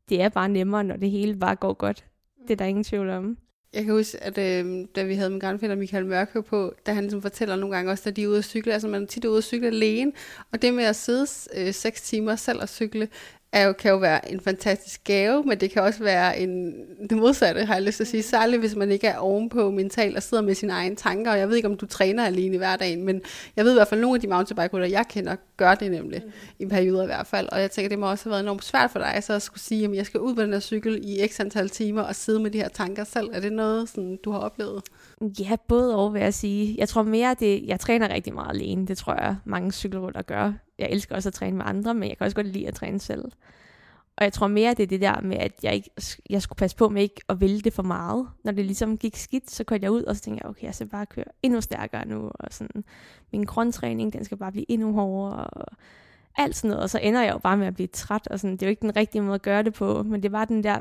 det er bare nemmere, når det hele bare går godt. Det er der ingen tvivl om. Jeg kan huske, at øh, da vi havde min grandfætter Michael Mørkø på, da han ligesom fortæller nogle gange også, at de er ude at cykle, altså man er tit ude at cykle alene, og det med at sidde øh, seks timer selv og cykle, er jo, kan jo være en fantastisk gave, men det kan også være en, det modsatte, har jeg lyst til at sige. Særligt hvis man ikke er ovenpå mentalt og sidder med sine egne tanker. Og jeg ved ikke, om du træner alene i hverdagen, men jeg ved i hvert fald, at nogle af de mountainbike jeg kender, gør det nemlig. Mm. I perioder i hvert fald. Og jeg tænker, det må også have været enormt svært for dig, så at skulle sige, at jeg skal ud på den her cykel i x antal timer og sidde med de her tanker selv. Er det noget, sådan, du har oplevet? Ja, både og vil jeg sige. Jeg tror mere, det, jeg træner rigtig meget alene. Det tror jeg, mange cykelrutter gør. Jeg elsker også at træne med andre, men jeg kan også godt lide at træne selv. Og jeg tror mere, det er det der med, at jeg, ikke, jeg skulle passe på med ikke at vælge det for meget. Når det ligesom gik skidt, så kørte jeg ud, og så tænkte jeg, okay, jeg skal bare køre endnu stærkere nu. Og sådan, min grundtræning, den skal bare blive endnu hårdere. Og alt sådan noget. Og så ender jeg jo bare med at blive træt. Og sådan, det er jo ikke den rigtige måde at gøre det på. Men det var den der,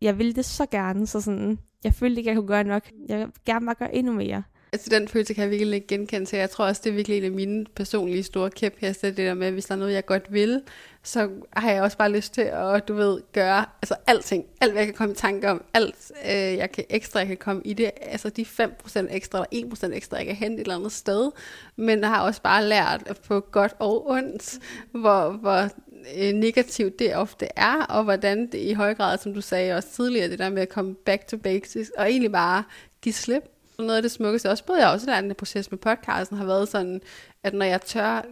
jeg ville det så gerne. Så sådan, jeg følte ikke, jeg kunne gøre nok. Jeg vil gerne bare gøre endnu mere. Altså den følelse kan jeg virkelig ikke genkende til. Jeg tror også, det er virkelig en af mine personlige store kæpheste, det der med, at hvis der er noget, jeg godt vil, så har jeg også bare lyst til at, du ved, gøre altså alting. Alt, hvad jeg kan komme i tanke om. Alt, øh, jeg kan ekstra, jeg kan komme i det. Altså de 5% ekstra, eller 1% ekstra, jeg kan hente et eller andet sted. Men jeg har også bare lært at få godt og ondt, hvor, hvor øh, negativt det ofte er, og hvordan det i høj grad, som du sagde også tidligere, det der med at komme back to basics, og egentlig bare give slip. Noget af det smukkeste, også både jeg også lært den proces med podcasten, har været sådan, at når jeg tør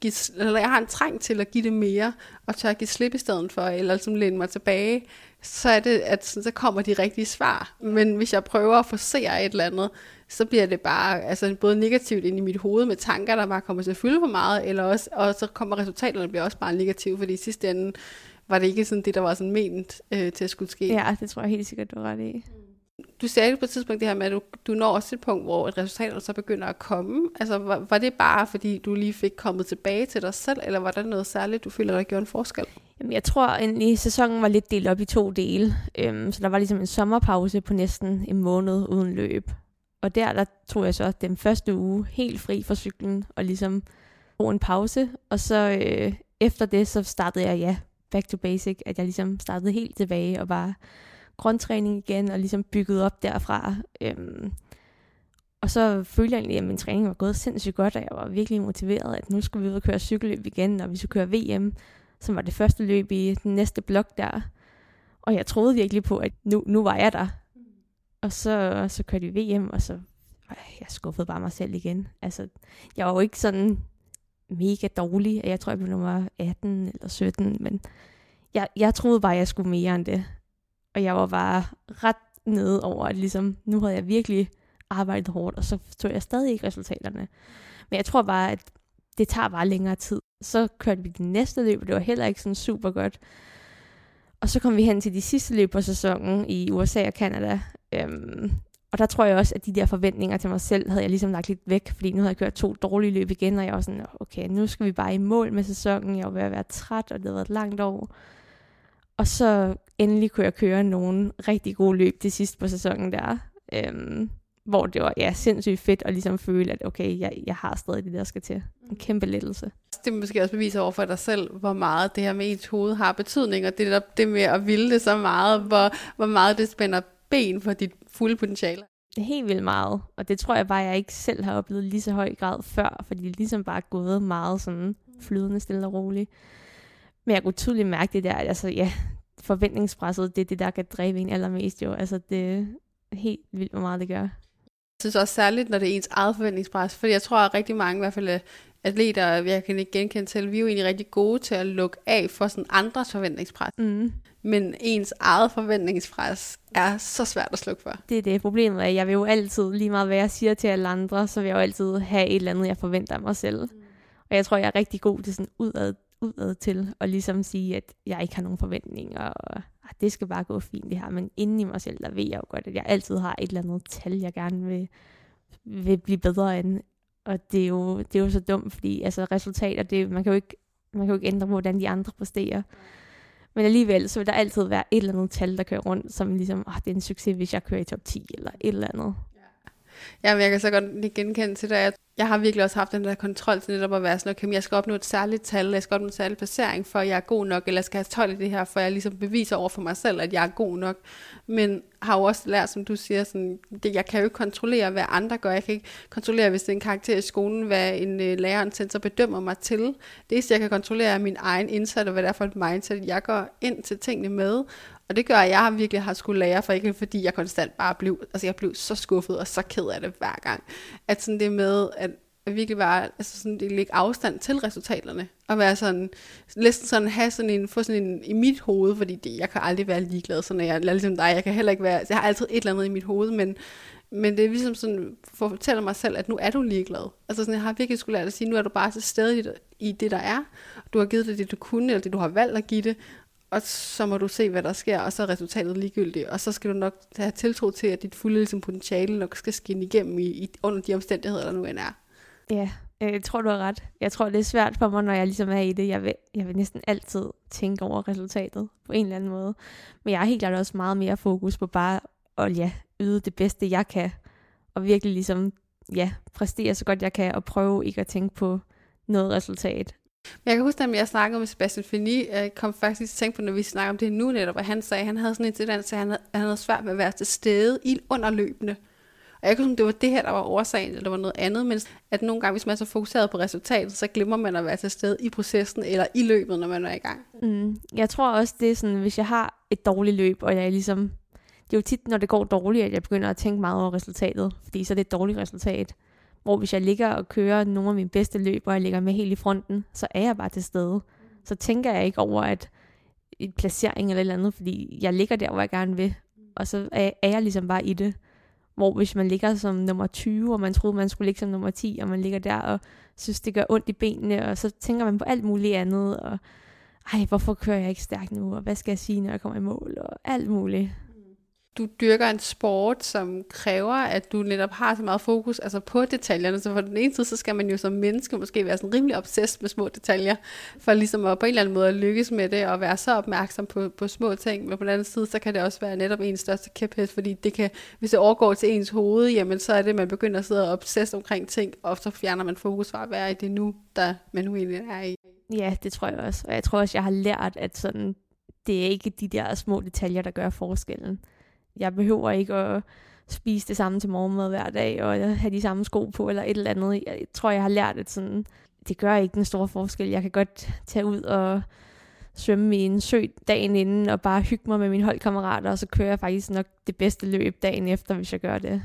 give, eller jeg har en trang til at give det mere, og tør give slip i stedet for, eller ligesom læne mig tilbage, så er det, at så kommer de rigtige svar. Men hvis jeg prøver at forsere et eller andet, så bliver det bare altså, både negativt ind i mit hoved med tanker, der bare kommer til at fylde for meget, eller også, og så kommer resultaterne bliver også bare negative, fordi i sidste ende var det ikke sådan det, der var sådan ment øh, til at skulle ske. Ja, det tror jeg helt sikkert, du er ret i du sagde på et tidspunkt det her med, at du, du når også et punkt, hvor et resultat så begynder at komme. Altså, var, var det bare, fordi du lige fik kommet tilbage til dig selv, eller var der noget særligt, du føler, der gjorde en forskel? Jeg tror, egentlig, sæsonen var lidt delt op i to dele. Øhm, så der var ligesom en sommerpause på næsten en måned uden løb. Og der, der tog jeg så den første uge helt fri fra cyklen, og ligesom tog en pause. Og så øh, efter det, så startede jeg, ja, back to basic, at jeg ligesom startede helt tilbage og bare grundtræning igen, og ligesom bygget op derfra. Øhm, og så følte jeg egentlig, at min træning var gået sindssygt godt, og jeg var virkelig motiveret, at nu skulle vi ud og køre cykelløb igen, og vi skulle køre VM, som var det første løb i den næste blok der. Og jeg troede virkelig på, at nu, nu var jeg der. Og så, så kørte vi VM, og så jeg skuffede bare mig selv igen. Altså, jeg var jo ikke sådan mega dårlig. Jeg tror, jeg blev nummer 18 eller 17, men jeg, jeg troede bare, at jeg skulle mere end det. Og jeg var bare ret nede over, at ligesom, nu havde jeg virkelig arbejdet hårdt, og så tog jeg stadig ikke resultaterne. Men jeg tror bare, at det tager bare længere tid. Så kørte vi det næste løb, og det var heller ikke sådan super godt. Og så kom vi hen til de sidste løb på sæsonen i USA og Canada. Øhm, og der tror jeg også, at de der forventninger til mig selv, havde jeg ligesom lagt lidt væk, fordi nu havde jeg kørt to dårlige løb igen, og jeg var sådan, okay, nu skal vi bare i mål med sæsonen. Jeg var ved at være træt, og det havde været et langt år. Og så endelig kunne jeg køre nogle rigtig gode løb til sidst på sæsonen der. Øhm, hvor det var ja, sindssygt fedt at ligesom føle, at okay, jeg, jeg har stadig det, der skal til. En kæmpe lettelse. Det måske også beviser over for dig selv, hvor meget det her med ens hoved har betydning, og det er det med at ville det så meget, hvor, hvor meget det spænder ben for dit fulde potentiale. Det er helt vildt meget, og det tror jeg bare, jeg ikke selv har oplevet lige så høj grad før, fordi det er ligesom bare gået meget sådan flydende stille og roligt. Men jeg kunne tydeligt mærke det der, at altså, ja, forventningspresset, det er det, der kan dræbe en allermest jo. Altså, det er helt vildt, hvor meget det gør. Synes også særligt, når det er ens eget forventningspres, fordi jeg tror, at rigtig mange, i hvert fald atleter, jeg kan ikke genkende til, vi er jo egentlig rigtig gode til at lukke af for sådan andres forventningspres. Mm. Men ens eget forventningspres er så svært at slukke for. Det er det problemet, at jeg vil jo altid, lige meget hvad jeg siger til alle andre, så vil jeg jo altid have et eller andet, jeg forventer af mig selv. Mm. Og jeg tror, jeg er rigtig god til sådan udad, udad til at ligesom sige, at jeg ikke har nogen forventninger, og at det skal bare gå fint det her. Men inden i mig selv, der ved jeg jo godt, at jeg altid har et eller andet tal, jeg gerne vil, vil blive bedre end. Og det er jo, det er jo så dumt, fordi altså, resultater, det, man, kan jo ikke, man kan jo ikke ændre på, hvordan de andre præsterer. Men alligevel, så vil der altid være et eller andet tal, der kører rundt, som ligesom, oh, det er en succes, hvis jeg kører i top 10, eller et eller andet. Ja, men jeg kan så godt lige genkende til det, at jeg har virkelig også haft den der kontrol til netop at være sådan, okay, jeg skal opnå et særligt tal, jeg skal opnå en særlig placering, for at jeg er god nok, eller jeg skal have 12 i det her, for jeg ligesom beviser over for mig selv, at jeg er god nok. Men har jo også lært, som du siger, sådan, det, jeg kan jo ikke kontrollere, hvad andre gør. Jeg kan ikke kontrollere, hvis det er en karakter i skolen, hvad en øh, lærer en sensor bedømmer mig til. Det eneste, jeg kan kontrollere, er min egen indsats, og hvad det er for et mindset, jeg går ind til tingene med. Og det gør, at jeg virkelig har skulle lære, for ikke fordi jeg konstant bare blev, altså jeg blev så skuffet og så ked af det hver gang. At sådan det med, at virkelig bare altså sådan, det lægge afstand til resultaterne. Og være sådan, næsten sådan have sådan en, få sådan en i mit hoved, fordi det, jeg kan aldrig være ligeglad, sådan jeg, er ligesom dig, jeg kan heller ikke være, altså jeg har altid et eller andet i mit hoved, men, men det er ligesom sådan, for at fortælle mig selv, at nu er du ligeglad. Altså sådan, jeg har virkelig skulle lære at sige, nu er du bare til stede i det, der er. Du har givet det, det du kunne, eller det, du har valgt at give det, og så må du se, hvad der sker, og så er resultatet ligegyldigt. Og så skal du nok have tiltro til, at dit fulde ligesom, potentiale nok skal skinne igennem i, i, under de omstændigheder, der nu end er. Ja, øh, jeg tror, du har ret. Jeg tror, det er svært for mig, når jeg ligesom er i det. Jeg vil, jeg vil næsten altid tænke over resultatet på en eller anden måde. Men jeg har helt klart også meget mere fokus på bare at ja, yde det bedste, jeg kan. Og virkelig ligesom, ja, præstere så godt jeg kan, og prøve ikke at tænke på noget resultat. Jeg kan huske, at jeg snakkede med Sebastian Fini, øh, jeg kom faktisk til at tænke på, når vi snakker om det nu netop, at han sagde, at han havde sådan en tendens, at han havde, han havde svært med at være til stede i underløbende. Og jeg kunne det var det her, der var årsagen, eller det var noget andet, men at nogle gange, hvis man er så fokuseret på resultatet, så glemmer man at være til stede i processen, eller i løbet, når man er i gang. Mm. Jeg tror også, det er sådan, hvis jeg har et dårligt løb, og jeg er ligesom, det er jo tit, når det går dårligt, at jeg begynder at tænke meget over resultatet, fordi så er det et dårligt resultat. Hvor hvis jeg ligger og kører nogle af mine bedste løb, og jeg ligger med helt i fronten, så er jeg bare til stede. Så tænker jeg ikke over, at et placering eller et eller andet, fordi jeg ligger der, hvor jeg gerne vil. Og så er, er jeg ligesom bare i det. Hvor hvis man ligger som nummer 20, og man troede, man skulle ligge som nummer 10, og man ligger der og synes, det gør ondt i benene, og så tænker man på alt muligt andet, og ej, hvorfor kører jeg ikke stærkt nu, og hvad skal jeg sige, når jeg kommer i mål, og alt muligt du dyrker en sport, som kræver, at du netop har så meget fokus altså på detaljerne. Så for den ene side, så skal man jo som menneske måske være sådan rimelig obsessed med små detaljer, for ligesom at på en eller anden måde at lykkes med det, og være så opmærksom på, på små ting. Men på den anden side, så kan det også være netop ens største kæphest, fordi det kan, hvis det overgår til ens hoved, jamen så er det, at man begynder at sidde og omkring ting, og så fjerner man fokus fra at være i det nu, der man nu egentlig er i. Ja, det tror jeg også. Og jeg tror også, jeg har lært, at sådan, det er ikke de der små detaljer, der gør forskellen jeg behøver ikke at spise det samme til morgenmad hver dag, og have de samme sko på, eller et eller andet. Jeg tror, jeg har lært, at sådan, det gør ikke den store forskel. Jeg kan godt tage ud og svømme i en sø dagen inden, og bare hygge mig med mine holdkammerater, og så kører jeg faktisk nok det bedste løb dagen efter, hvis jeg gør det.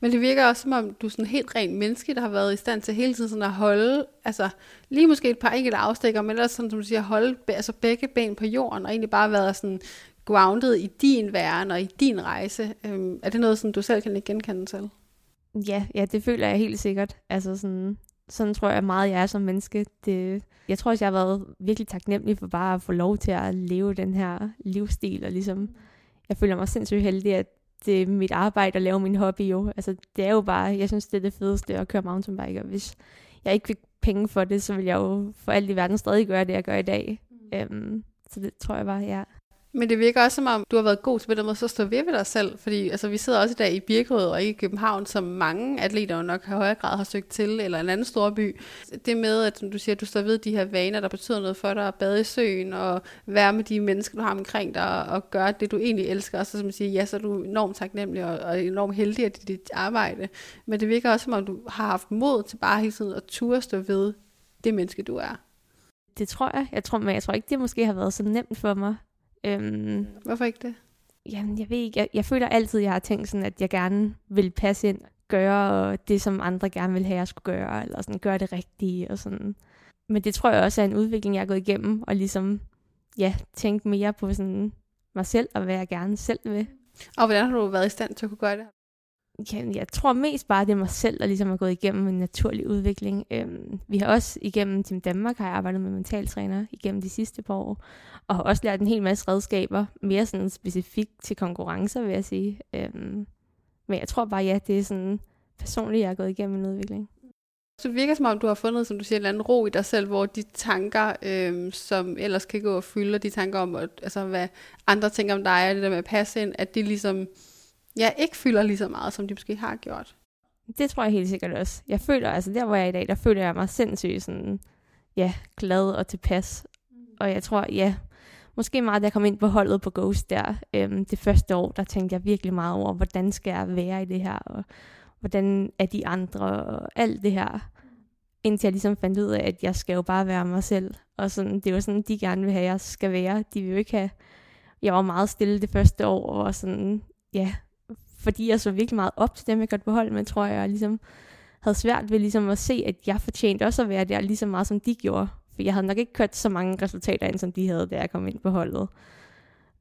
Men det virker også, som om du er sådan helt rent menneske, der har været i stand til hele tiden sådan at holde, altså lige måske et par enkelte afstikker, men ellers sådan, som du siger, holde altså begge ben på jorden, og egentlig bare været sådan grounded i din væren og i din rejse. Øhm, er det noget, som du selv kan genkende til? Ja, ja, det føler jeg helt sikkert. Altså sådan, sådan tror jeg meget, jeg er som menneske. Det, jeg tror også, jeg har været virkelig taknemmelig for bare at få lov til at leve den her livsstil, og ligesom, jeg føler mig sindssygt heldig, at det er mit arbejde at lave min hobby jo. Altså, det er jo bare, jeg synes, det er det fedeste at køre mountainbike, og hvis jeg ikke fik penge for det, så vil jeg jo for alt i verden stadig gøre det, jeg gør i dag. Mm. Øhm, så det tror jeg bare, ja. Men det virker også som om, du har været god til på den måde, så stå ved ved dig selv. Fordi altså, vi sidder også i dag i Birkerød og ikke i København, som mange atleter jo nok i højere grad har søgt til, eller en anden stor by. Det med, at som du siger, at du står ved de her vaner, der betyder noget for dig, at bade i søen og være med de mennesker, du har omkring dig, og gøre det, du egentlig elsker. Og så som siger, ja, så er du enormt taknemmelig og, og enormt heldig af dit, dit arbejde. Men det virker også som om, du har haft mod til bare hele tiden at turde stå ved det menneske, du er. Det tror jeg. Jeg tror, men jeg tror ikke, det måske har været så nemt for mig Øhm, Hvorfor ikke det? Jamen, jeg ved ikke. Jeg, jeg føler altid, jeg har tænkt sådan, at jeg gerne vil passe ind, gøre det, som andre gerne vil have, jeg skulle gøre, eller sådan gøre det rigtige og sådan. Men det tror jeg også er en udvikling, jeg har gået igennem, og ligesom, ja, tænke mere på sådan mig selv, og hvad jeg gerne selv vil. Og hvordan har du været i stand til at kunne gøre det? Ja, jeg tror mest bare, det er mig selv, der ligesom har gået igennem en naturlig udvikling. Øhm, vi har også igennem Team Danmark har jeg arbejdet med mentaltræner igennem de sidste par år, og har også lært en hel masse redskaber, mere sådan specifikt til konkurrencer, vil jeg sige. Øhm, men jeg tror bare, ja, det er sådan personligt, jeg har gået igennem en udvikling. Så det virker som om, du har fundet, som du siger, en anden ro i dig selv, hvor de tanker, øhm, som ellers kan gå og fylde, de tanker om, at, altså, hvad andre tænker om dig, og det der med at passe ind, at de ligesom ja, ikke fylder lige så meget, som de måske har gjort. Det tror jeg helt sikkert også. Jeg føler, altså der hvor jeg er i dag, der føler jeg mig sindssygt sådan, ja, glad og tilpas. Mm. Og jeg tror, ja, måske meget, da jeg kom ind på holdet på Ghost der, øhm, det første år, der tænkte jeg virkelig meget over, hvordan skal jeg være i det her, og hvordan er de andre, og alt det her. Indtil jeg ligesom fandt ud af, at jeg skal jo bare være mig selv. Og sådan, det var sådan, de gerne vil have, at jeg skal være. De vil jo ikke have... Jeg var meget stille det første år, og sådan, ja, fordi jeg så virkelig meget op til dem, jeg godt hold, med, tror jeg, og ligesom havde svært ved ligesom at se, at jeg fortjente også at være der lige så meget, som de gjorde. For jeg havde nok ikke kørt så mange resultater ind, som de havde, da jeg kom ind på holdet.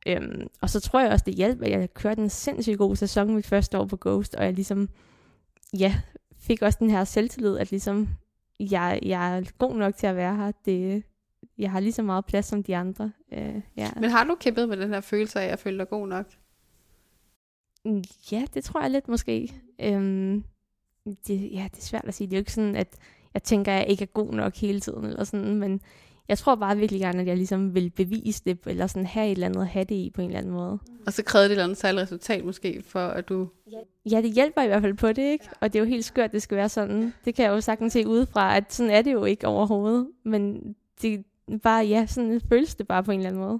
Øhm, og så tror jeg også, det hjalp, at jeg kørte en sindssygt god sæson mit første år på Ghost, og jeg ligesom, ja, fik også den her selvtillid, at ligesom, jeg, jeg er god nok til at være her. Det, jeg har lige så meget plads som de andre. Øh, ja. Men har du kæmpet med den her følelse af, at jeg føler dig god nok? Ja, det tror jeg lidt måske. Øhm, det, ja, det er svært at sige. Det er jo ikke sådan, at jeg tænker, at jeg ikke er god nok hele tiden, eller sådan, men jeg tror bare virkelig gerne, at jeg ligesom vil bevise det, eller sådan have et eller andet have det i på en eller anden måde. Og så krævede det et eller andet særligt resultat måske, for at du... Ja, det hjælper i hvert fald på det, ikke? Og det er jo helt skørt, at det skal være sådan. Det kan jeg jo sagtens se udefra, at sådan er det jo ikke overhovedet. Men det bare, ja, sådan føles det bare på en eller anden måde.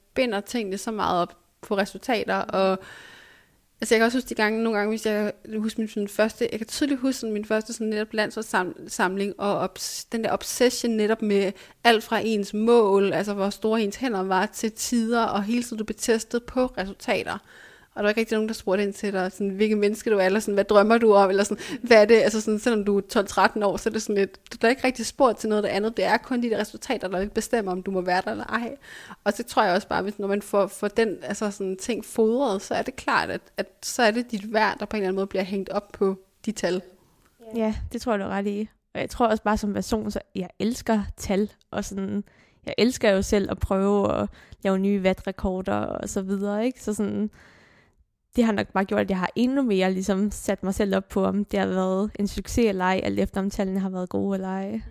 binder tingene så meget op på resultater, og altså jeg kan også huske de gange, nogle gange, hvis jeg husker min sådan, første, jeg kan tydeligt huske sådan, min første sådan netop landsholdssamling, og obs, den der obsession netop med alt fra ens mål, altså hvor store ens hænder var til tider, og hele tiden du blev testet på resultater. Og der var ikke rigtig nogen, der spurgte ind til dig, sådan, hvilke menneske du er, eller sådan, hvad drømmer du om, eller sådan, hvad er det, altså sådan, selvom du er 12-13 år, så er det sådan lidt, du er ikke rigtig spurgt til noget af det andet, det er kun de der resultater, der ikke bestemmer, om du må være der eller ej. Og så tror jeg også bare, hvis når man får, får den altså sådan, ting fodret, så er det klart, at, at så er det dit værd, der på en eller anden måde bliver hængt op på de tal. Ja, det tror jeg, du er ret i. Og jeg tror også bare som person, så jeg elsker tal, og sådan, jeg elsker jo selv at prøve at lave nye vatrekorder og så videre, ikke? Så sådan, det har nok bare gjort, at jeg har endnu mere ligesom sat mig selv op på, om det har været en succes eller ej, alt efter om tallene har været gode eller ej.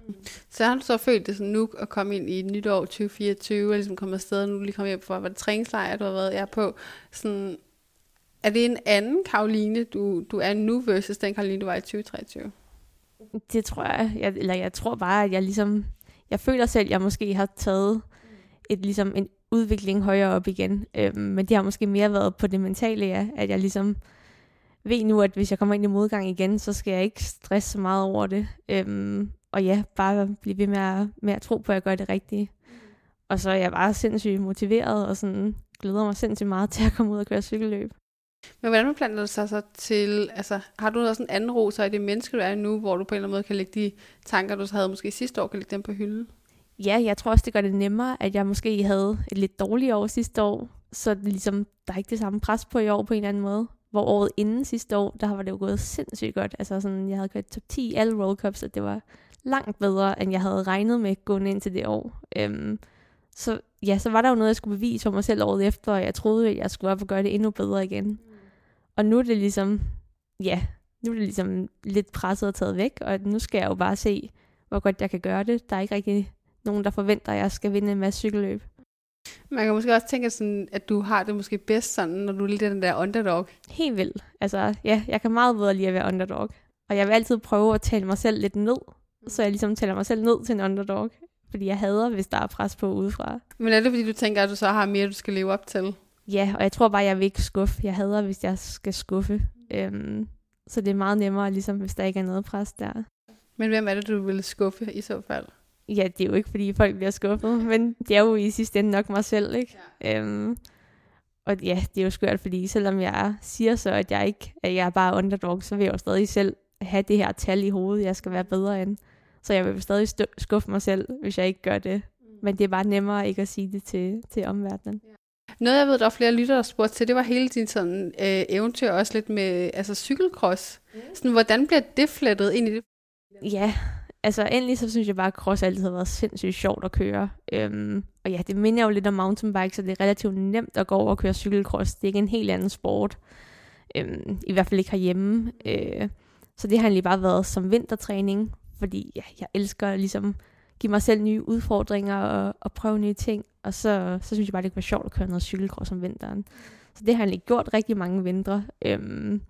Så har du så følt det sådan nu at komme ind i et nyt år 2024, og ligesom komme afsted, nu lige komme hjem fra, hvad det træningslejr, du har været jeg på. Sådan, er det en anden Karoline, du, du er nu, versus den Karoline, du var i 2023? Det tror jeg, jeg, eller jeg tror bare, at jeg ligesom, jeg føler selv, at jeg måske har taget et, ligesom en udvikling højere op igen. Øh, men det har måske mere været på det mentale, ja, at jeg ligesom ved nu, at hvis jeg kommer ind i modgang igen, så skal jeg ikke stresse så meget over det. Øhm, og ja, bare blive ved med at, med at tro på, at jeg gør det rigtige. Og så er jeg bare sindssygt motiveret, og sådan glæder mig sindssygt meget til at komme ud og køre cykelløb. Men hvordan planter du sig så til, altså har du også en anden ro så i det menneske, du er nu, hvor du på en eller anden måde kan lægge de tanker, du havde måske sidste år, kan lægge dem på hylden? Ja, jeg tror også, det gør det nemmere, at jeg måske havde et lidt dårligt år sidste år, så det ligesom, der er ikke det samme pres på i år på en eller anden måde. Hvor året inden sidste år, der var det jo gået sindssygt godt. Altså sådan, jeg havde kørt top 10 i alle World Cups, og det var langt bedre, end jeg havde regnet med gående ind til det år. Øhm, så ja, så var der jo noget, jeg skulle bevise for mig selv året efter, og jeg troede, at jeg skulle op og gøre det endnu bedre igen. Og nu er det ligesom, ja, nu er det ligesom lidt presset og taget væk, og nu skal jeg jo bare se, hvor godt jeg kan gøre det. Der er ikke rigtig nogen, der forventer, at jeg skal vinde en masse cykelløb. Man kan måske også tænke sådan, at du har det måske bedst sådan, når du er lidt den der underdog. Helt vildt. Altså, ja, jeg kan meget bedre lide at være underdog. Og jeg vil altid prøve at tale mig selv lidt ned, så jeg ligesom taler mig selv ned til en underdog. Fordi jeg hader, hvis der er pres på udefra. Men er det, fordi du tænker, at du så har mere, du skal leve op til? Ja, og jeg tror bare, jeg vil ikke skuffe. Jeg hader, hvis jeg skal skuffe. Øhm, så det er meget nemmere, ligesom hvis der ikke er noget pres der. Men hvem er det, du vil skuffe i så fald? Ja, det er jo ikke, fordi folk bliver skuffet, men det er jo i sidste ende nok mig selv, ikke? Ja. Øhm, og ja, det er jo skørt, fordi selvom jeg siger så, at jeg ikke at jeg er bare underdog, så vil jeg jo stadig selv have det her tal i hovedet, jeg skal være bedre end. Så jeg vil stadig skuffe mig selv, hvis jeg ikke gør det. Mm. Men det er bare nemmere ikke at sige det til, til omverdenen. Noget, jeg ved, der er flere lyttere, der spurgte til, det var hele din sådan, øh, eventyr også lidt med altså, cykelcross. Mm. Sådan, hvordan bliver det flettet ind i det? Ja, altså endelig så synes jeg bare, at cross altid har været sindssygt sjovt at køre. Øhm, og ja, det minder jo lidt om mountainbike, så det er relativt nemt at gå over og køre cykelcross. Det er ikke en helt anden sport. Øhm, I hvert fald ikke herhjemme. Øh, så det har egentlig bare været som vintertræning, fordi ja, jeg elsker ligesom give mig selv nye udfordringer og, og prøve nye ting. Og så, så synes jeg bare, det kunne være sjovt at køre noget cykelcross om vinteren. Så det har jeg egentlig gjort rigtig mange vintre. Øhm,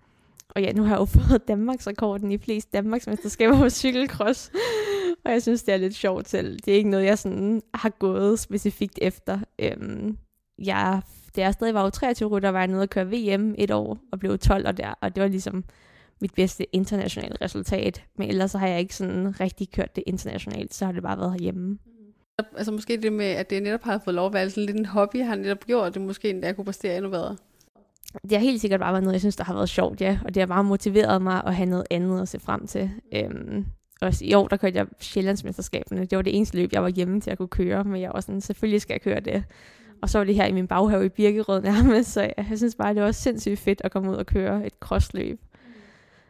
og ja, nu har jeg jo fået Danmarks rekorden i flest Danmarks mesterskaber på cykelcross. og jeg synes, det er lidt sjovt selv. Det er ikke noget, jeg sådan har gået specifikt efter. Øhm, jeg, da jeg stadig var jo 23 rytter, var jeg nede og køre VM et år og blev 12 og der, og det var ligesom mit bedste internationale resultat. Men ellers så har jeg ikke sådan rigtig kørt det internationalt, så har det bare været herhjemme. Altså måske det med, at det netop har fået lov at være sådan lidt en hobby, har netop gjort, at det måske endda kunne præstere endnu bedre det har helt sikkert bare været noget, jeg synes, der har været sjovt, ja. Og det har bare motiveret mig at have noget andet at se frem til. Øhm, også i år, der kørte jeg Sjællandsmesterskaberne. Det var det eneste løb, jeg var hjemme til at kunne køre, men jeg var sådan, selvfølgelig skal jeg køre det. Og så var det her i min baghave i Birkerød nærmest, så jeg, jeg synes bare, det var sindssygt fedt at komme ud og køre et crossløb.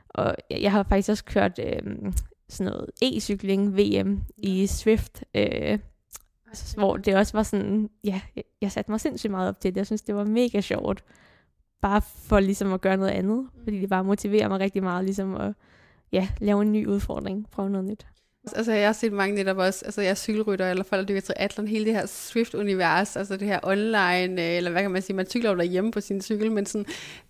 Og jeg, jeg har faktisk også kørt øhm, sådan noget e-cykling VM i Swift. Øh, hvor det også var sådan, ja, jeg satte mig sindssygt meget op til det. Jeg synes, det var mega sjovt. Bare for ligesom at gøre noget andet. Fordi det bare motiverer mig rigtig meget ligesom at ja, lave en ny udfordring. Prøve noget nyt. Altså, jeg har set mange netop også, altså jeg er cykelrytter, eller folk, der dykker triathlon, hele det her Swift-univers, altså det her online, øh, eller hvad kan man sige, man cykler jo derhjemme på sin cykel, men sådan,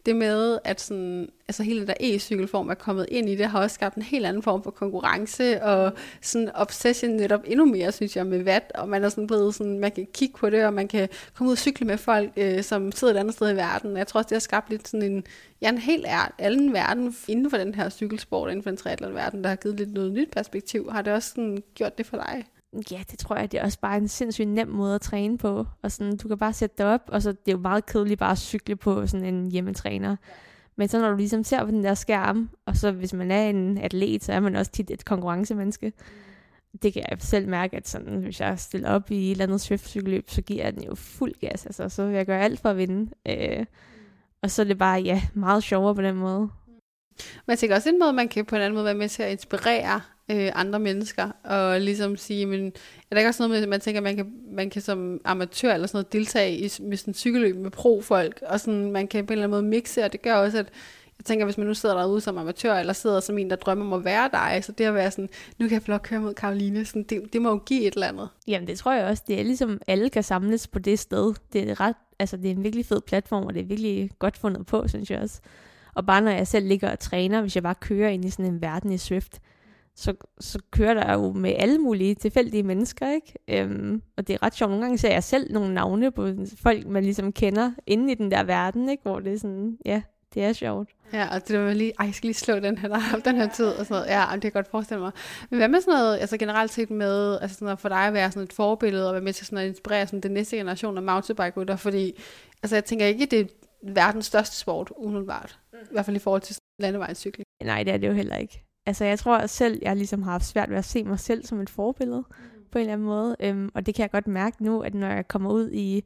det med, at sådan, altså hele den der e-cykelform er kommet ind i det, har også skabt en helt anden form for konkurrence, og sådan obsession netop endnu mere, synes jeg, med vat, og man er sådan blevet sådan, man kan kigge på det, og man kan komme ud og cykle med folk, øh, som sidder et andet sted i verden. Jeg tror også, det har skabt lidt sådan en, ja, en helt anden verden inden for den her cykelsport, inden for den triathlon-verden, der har givet lidt noget nyt perspektiv. Har det også sådan gjort det for dig? Ja, det tror jeg, det er også bare en sindssygt nem måde at træne på. Og sådan, du kan bare sætte dig op, og så det er jo meget kedeligt bare at cykle på sådan en hjemmetræner. Men så når du ligesom ser på den der skærm, og så hvis man er en atlet, så er man også tit et konkurrencemenneske. Det kan jeg selv mærke, at sådan, hvis jeg stiller op i et eller andet swift så giver jeg den jo fuld gas. Altså, så vil jeg gøre alt for at vinde. Øh, og så er det bare, ja, meget sjovere på den måde. Men jeg tænker også en måde, man kan på en anden måde være med til at inspirere øh, andre mennesker, og ligesom sige, men er der ikke også noget med, at man tænker, at man kan, man kan som amatør eller sådan noget deltage i, med sådan cykelløb med pro-folk, og sådan, man kan på en eller anden måde mixe, og det gør også, at jeg tænker, hvis man nu sidder derude som amatør, eller sidder som en, der drømmer om at være dig, så det at være sådan, nu kan jeg få lov at køre mod Karoline, sådan, det, det må jo give et eller andet. Jamen det tror jeg også, det er ligesom, alle kan samles på det sted. Det er ret, altså det er en virkelig fed platform, og det er virkelig godt fundet på, synes jeg også. Og bare når jeg selv ligger og træner, hvis jeg bare kører ind i sådan en verden i Swift, så, så kører der jo med alle mulige tilfældige mennesker, ikke? Øhm, og det er ret sjovt. Nogle gange ser jeg selv nogle navne på folk, man ligesom kender inde i den der verden, ikke? Hvor det er sådan, ja, det er sjovt. Ja, og det var lige, ej, jeg skal lige slå den her, der den her tid, og sådan noget. Ja, det kan jeg godt forestille mig. Men hvad med sådan noget, altså generelt set med, altså sådan noget, for dig at være sådan et forbillede, og være med til sådan at inspirere sådan den næste generation af mountainbike fordi, altså jeg tænker ikke, det er verdens største sport, umiddelbart. Mm. I hvert fald i forhold til landevejscykling. Nej, det er det jo heller ikke. Altså jeg tror at selv, jeg ligesom har haft svært ved at se mig selv som et forbillede mm. på en eller anden måde. Øhm, og det kan jeg godt mærke nu, at når jeg kommer ud i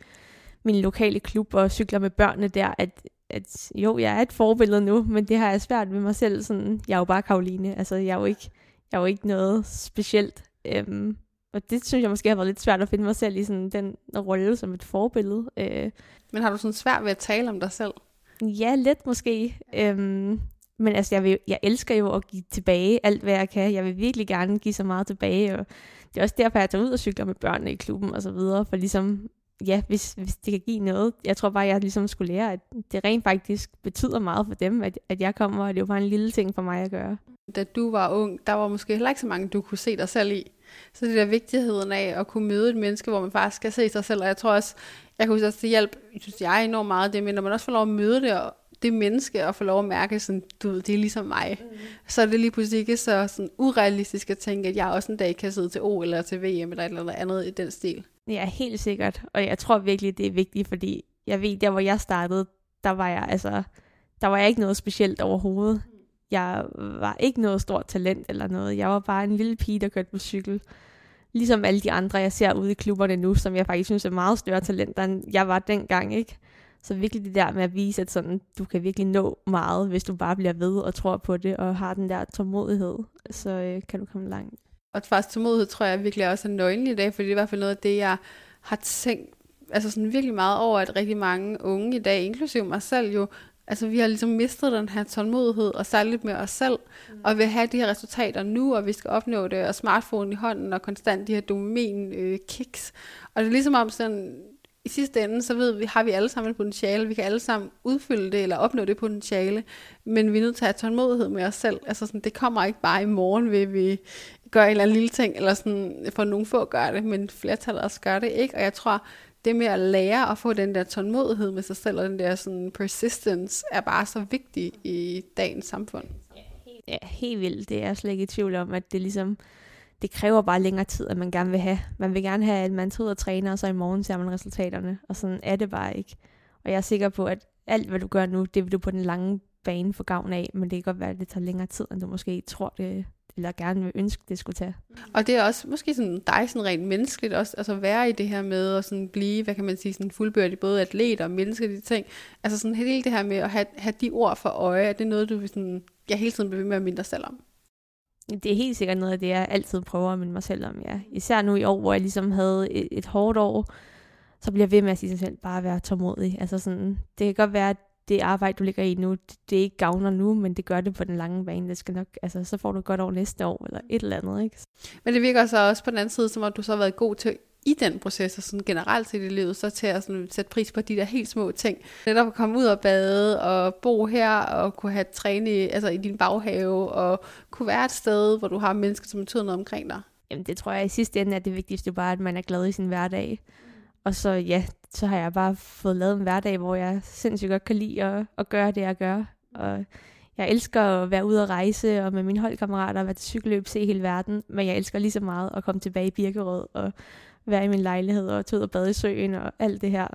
min lokale klub og cykler med børnene der, at, at jo, jeg er et forbillede nu, men det har jeg svært ved mig selv. Sådan, jeg er jo bare Karoline. Altså jeg er jo ikke, jeg er jo ikke noget specielt. Øhm, og det synes jeg måske har været lidt svært at finde mig selv i sådan den rolle som et forbillede. Øh. Men har du sådan svært ved at tale om dig selv? Ja, lidt måske. Øhm, men altså, jeg, vil, jeg elsker jo at give tilbage alt, hvad jeg kan. Jeg vil virkelig gerne give så meget tilbage, og det er også derfor, jeg tager ud og cykler med børnene i klubben og så videre, for ligesom, ja, hvis, hvis det kan give noget. Jeg tror bare, jeg ligesom skulle lære, at det rent faktisk betyder meget for dem, at, at jeg kommer, og det er jo bare en lille ting for mig at gøre. Da du var ung, der var måske heller ikke så mange, du kunne se dig selv i. Så det der vigtigheden af at kunne møde et menneske, hvor man faktisk skal se sig selv, og jeg tror også, jeg kunne også, det hjælp, synes jeg enormt meget det, men når man også får lov at møde det, og det menneske og få lov at mærke, sådan, du ved, det er ligesom mig. Mm. Så er det lige pludselig ikke så sådan, urealistisk at tænke, at jeg også en dag kan sidde til O eller til VM eller et eller andet i den stil. Ja, helt sikkert. Og jeg tror virkelig, det er vigtigt, fordi jeg ved, der hvor jeg startede, der var jeg altså, der var jeg ikke noget specielt overhovedet. Jeg var ikke noget stort talent eller noget. Jeg var bare en lille pige, der kørte på cykel. Ligesom alle de andre, jeg ser ude i klubberne nu, som jeg faktisk synes er meget større talenter, end jeg var dengang, ikke? Så virkelig det der med at vise, at sådan, du kan virkelig nå meget, hvis du bare bliver ved og tror på det, og har den der tålmodighed, så øh, kan du komme langt. Og faktisk tålmodighed tror jeg virkelig også er nøglen i dag, for det er i hvert fald noget af det, jeg har tænkt altså sådan virkelig meget over, at rigtig mange unge i dag, inklusive mig selv jo, altså vi har ligesom mistet den her tålmodighed, og særligt med os selv, mm. og vil have de her resultater nu, og vi skal opnå det, og smartphone i hånden, og konstant de her domain øh, kicks. Og det er ligesom om sådan, i sidste ende, så ved vi, har vi alle sammen et potentiale, vi kan alle sammen udfylde det, eller opnå det potentiale, men vi er nødt til at have tålmodighed med os selv. Altså sådan, det kommer ikke bare i morgen, ved vi gør en eller anden lille ting, eller sådan, for nogle få gør det, men flertallet også gør det ikke, og jeg tror, det med at lære at få den der tålmodighed med sig selv, og den der sådan persistence, er bare så vigtig i dagens samfund. Ja, helt vildt. Det er jeg slet ikke i tvivl om, at det ligesom, det kræver bare længere tid, at man gerne vil have. Man vil gerne have, at man tager ud og træner, og så i morgen ser man resultaterne. Og sådan er det bare ikke. Og jeg er sikker på, at alt, hvad du gør nu, det vil du på den lange bane få gavn af, men det kan godt være, at det tager længere tid, end du måske tror, det, eller gerne vil ønske, det skulle tage. Og det er også måske sådan dig sådan rent menneskeligt også, altså være i det her med at sådan blive, hvad kan man sige, sådan fuldbyrdig både atlet og menneske, de ting. Altså sådan hele det her med at have, have de ord for øje, er det noget, du vil sådan, jeg hele tiden bliver ved med at minde dig selv om? Det er helt sikkert noget af det, jeg altid prøver at minde mig selv om, ja. Især nu i år, hvor jeg ligesom havde et, et hårdt år, så bliver jeg ved med at sige sig selv, bare være tålmodig. Altså sådan, det kan godt være, at det arbejde, du ligger i nu, det, det ikke gavner nu, men det gør det på den lange bane. Det skal nok, altså, så får du godt over næste år, eller et eller andet, ikke? Men det virker så også på den anden side, som at du så har været god til i den proces, og sådan generelt set i livet, så til at sådan sætte pris på de der helt små ting. Netop at komme ud og bade, og bo her, og kunne have træne altså i din baghave, og kunne være et sted, hvor du har mennesker, som betyder noget omkring dig. Jamen det tror jeg i sidste ende er det vigtigste bare, at man er glad i sin hverdag. Og så ja, så har jeg bare fået lavet en hverdag, hvor jeg sindssygt godt kan lide at, at gøre det, jeg gør. Og jeg elsker at være ude og rejse, og med mine holdkammerater være til cykelløb, se hele verden. Men jeg elsker lige så meget at komme tilbage i Birkerød og være i min lejlighed og tage ud og bade i søen og alt det her.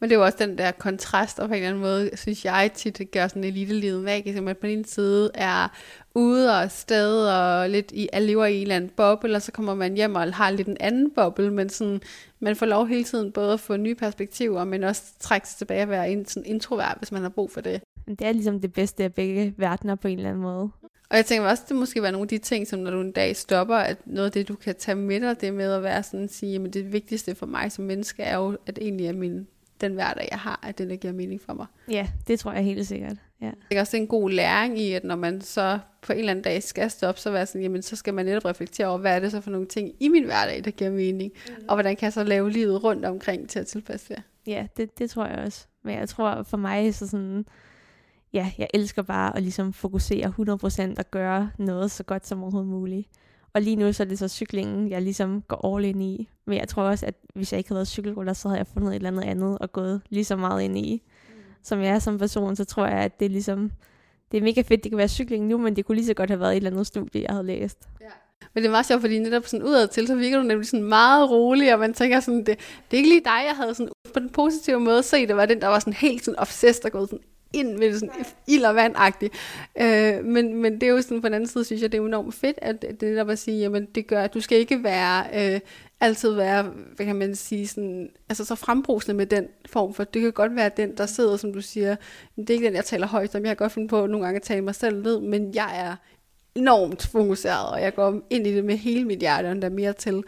Men det er jo også den der kontrast, og på en eller anden måde, synes jeg tit, det gør sådan elitelivet magisk, at man på den side er ude og sted og lidt i, at lever i en eller anden boble, og så kommer man hjem og har lidt en anden boble, men sådan, man får lov hele tiden både at få nye perspektiver, men også trække sig tilbage og være en, sådan introvert, hvis man har brug for det. Det er ligesom det bedste af begge verdener på en eller anden måde. Og jeg tænker også, det måske være nogle af de ting, som når du en dag stopper, at noget af det, du kan tage med dig, det med at være sådan at sige, at det vigtigste for mig som menneske er jo, at egentlig er min, den hverdag, jeg har, at det der giver mening for mig. Ja, det tror jeg helt sikkert. Ja. Det er også en god læring i, at når man så på en eller anden dag skal stoppe, så, være sådan, jamen, så skal man netop reflektere over, hvad er det så for nogle ting i min hverdag, der giver mening, mm. og hvordan kan jeg så lave livet rundt omkring til at tilpasse det. Ja, det, det tror jeg også. Men jeg tror for mig, så sådan, ja, jeg elsker bare at ligesom fokusere 100% og gøre noget så godt som overhovedet muligt. Og lige nu så er det så cyklingen, jeg ligesom går all in i. Men jeg tror også, at hvis jeg ikke havde været cykelruller, så havde jeg fundet et eller andet andet og gået lige så meget ind i. Mm. Som jeg er som person, så tror jeg, at det er ligesom, det er mega fedt, det kan være cykling nu, men det kunne lige så godt have været et eller andet studie, jeg havde læst. Ja. Men det er meget sjovt, fordi netop sådan udad til, så virker du nemlig sådan meget rolig, og man tænker sådan, det, det er ikke lige dig, jeg havde sådan på den positive måde set, det var den, der var sådan helt sådan obsessed og gået sådan ind med sådan ild og vandagtigt. Øh, men, men det er jo sådan, på den anden side, synes jeg, det er enormt fedt, at det netop at sige, jamen det gør, at du skal ikke være, øh, altid være, hvad kan man sige, sådan, altså så frembrusende med den form, for det kan godt være den, der sidder, som du siger, det er ikke den, jeg taler højt om, jeg kan godt finde på nogle gange at tale mig selv ned, men jeg er enormt fokuseret, og jeg går ind i det med hele mit hjerte, og der mere til.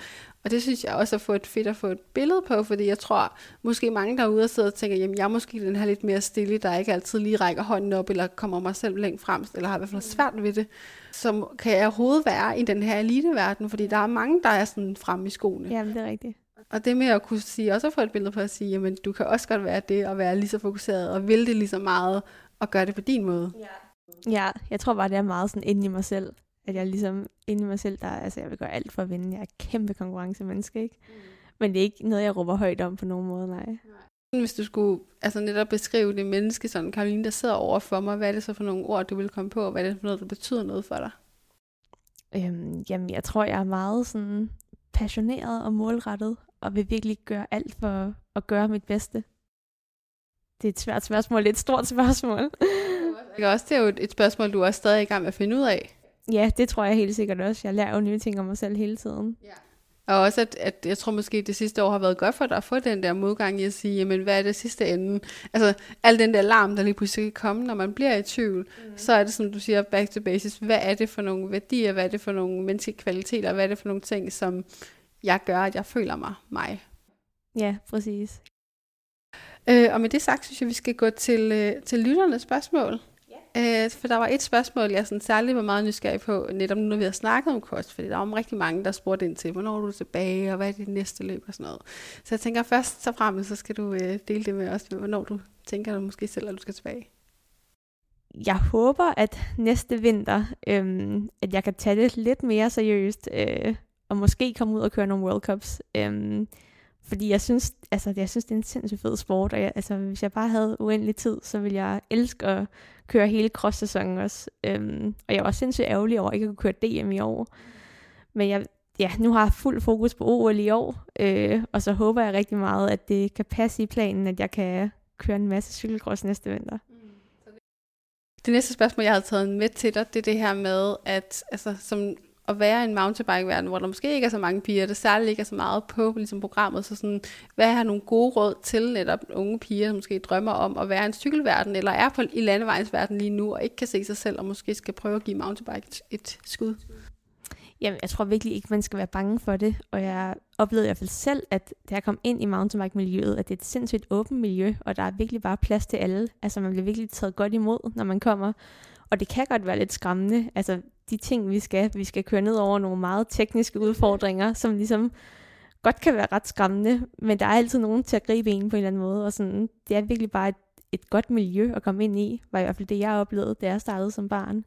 Og det synes jeg også er få et fedt at få et billede på, fordi jeg tror, måske mange derude sidder og tænker, jamen jeg er måske den her lidt mere stille, der ikke altid lige rækker hånden op, eller kommer mig selv længere frem, eller har i hvert fald svært ved det, som kan jeg overhovedet være i den her eliteverden, fordi der er mange, der er sådan fremme i skoene. Jamen, det er rigtigt. Og det med at kunne sige, også at få et billede på at sige, jamen du kan også godt være det, og være lige så fokuseret, og vil det lige så meget, og gøre det på din måde. Ja. Ja, jeg tror bare, det er meget sådan inde i mig selv at jeg ligesom inde i mig selv, der, altså jeg vil gøre alt for at vinde. Jeg er kæmpe konkurrencemenneske, ikke? Mm. Men det er ikke noget, jeg råber højt om på nogen måde, nej. Hvis du skulle altså netop beskrive det menneske, sådan Karoline, der sidder over for mig, hvad er det så for nogle ord, du vil komme på, og hvad er det for noget, der betyder noget for dig? Øhm, jamen, jeg tror, jeg er meget sådan passioneret og målrettet, og vil virkelig gøre alt for at gøre mit bedste. Det er et svært spørgsmål, et stort spørgsmål. Det er også det er jo et spørgsmål, du er stadig i gang med at finde ud af. Ja, det tror jeg helt sikkert også. Jeg lærer jo nye ting om mig selv hele tiden. Ja. Og også, at, at jeg tror måske, at det sidste år har været godt for dig at få den der modgang i at sige, jamen hvad er det sidste ende? Altså, al den der larm, der lige pludselig kan komme, når man bliver i tvivl, mm. så er det, som du siger, back to basis. Hvad er det for nogle værdier? Hvad er det for nogle menneskelige kvaliteter? Hvad er det for nogle ting, som jeg gør, at jeg føler mig mig? Ja, præcis. Øh, og med det sagt, synes jeg, vi skal gå til, øh, til lytternes spørgsmål. Øh, for der var et spørgsmål, jeg sådan særligt var meget nysgerrig på, netop nu, når vi har snakket om kost, fordi der var rigtig mange, der spurgte ind til, hvornår er du tilbage, og hvad er dit næste løb og sådan noget. Så jeg tænker først så frem, så skal du øh, dele det med os, hvornår du tænker du måske selv, at du skal tilbage. Jeg håber, at næste vinter, øhm, at jeg kan tage det lidt mere seriøst, øh, og måske komme ud og køre nogle World Cups. Øh, fordi jeg synes, altså, jeg synes, det er en sindssygt fed sport, og jeg, altså, hvis jeg bare havde uendelig tid, så ville jeg elske at køre hele cross-sæsonen også. Øhm, og jeg var sindssygt ærgerlig over, at jeg ikke kunne køre DM i år. Men jeg, ja, nu har jeg fuld fokus på OL i år, øh, og så håber jeg rigtig meget, at det kan passe i planen, at jeg kan køre en masse cykelcross næste vinter. Mm, det næste spørgsmål, jeg havde taget med til dig, det er det her med, at altså, som at være i en mountainbike-verden, hvor der måske ikke er så mange piger, der særligt ikke er så meget på ligesom programmet, så sådan, hvad har nogle gode råd til netop unge piger, som måske drømmer om at være i en cykelverden, eller er på, i landevejsverden lige nu, og ikke kan se sig selv, og måske skal prøve at give mountainbike et, et skud? Jamen, jeg tror virkelig ikke, man skal være bange for det, og jeg oplevede i hvert fald selv, at da jeg kom ind i mountainbike-miljøet, at det er et sindssygt åbent miljø, og der er virkelig bare plads til alle. Altså, man bliver virkelig taget godt imod, når man kommer. Og det kan godt være lidt skræmmende. Altså, de ting, vi skal, vi skal køre ned over nogle meget tekniske udfordringer, som ligesom godt kan være ret skræmmende, men der er altid nogen til at gribe en på en eller anden måde, og sådan, det er virkelig bare et, et godt miljø at komme ind i, var i hvert fald det, jeg oplevede, da jeg startede som barn. Mm.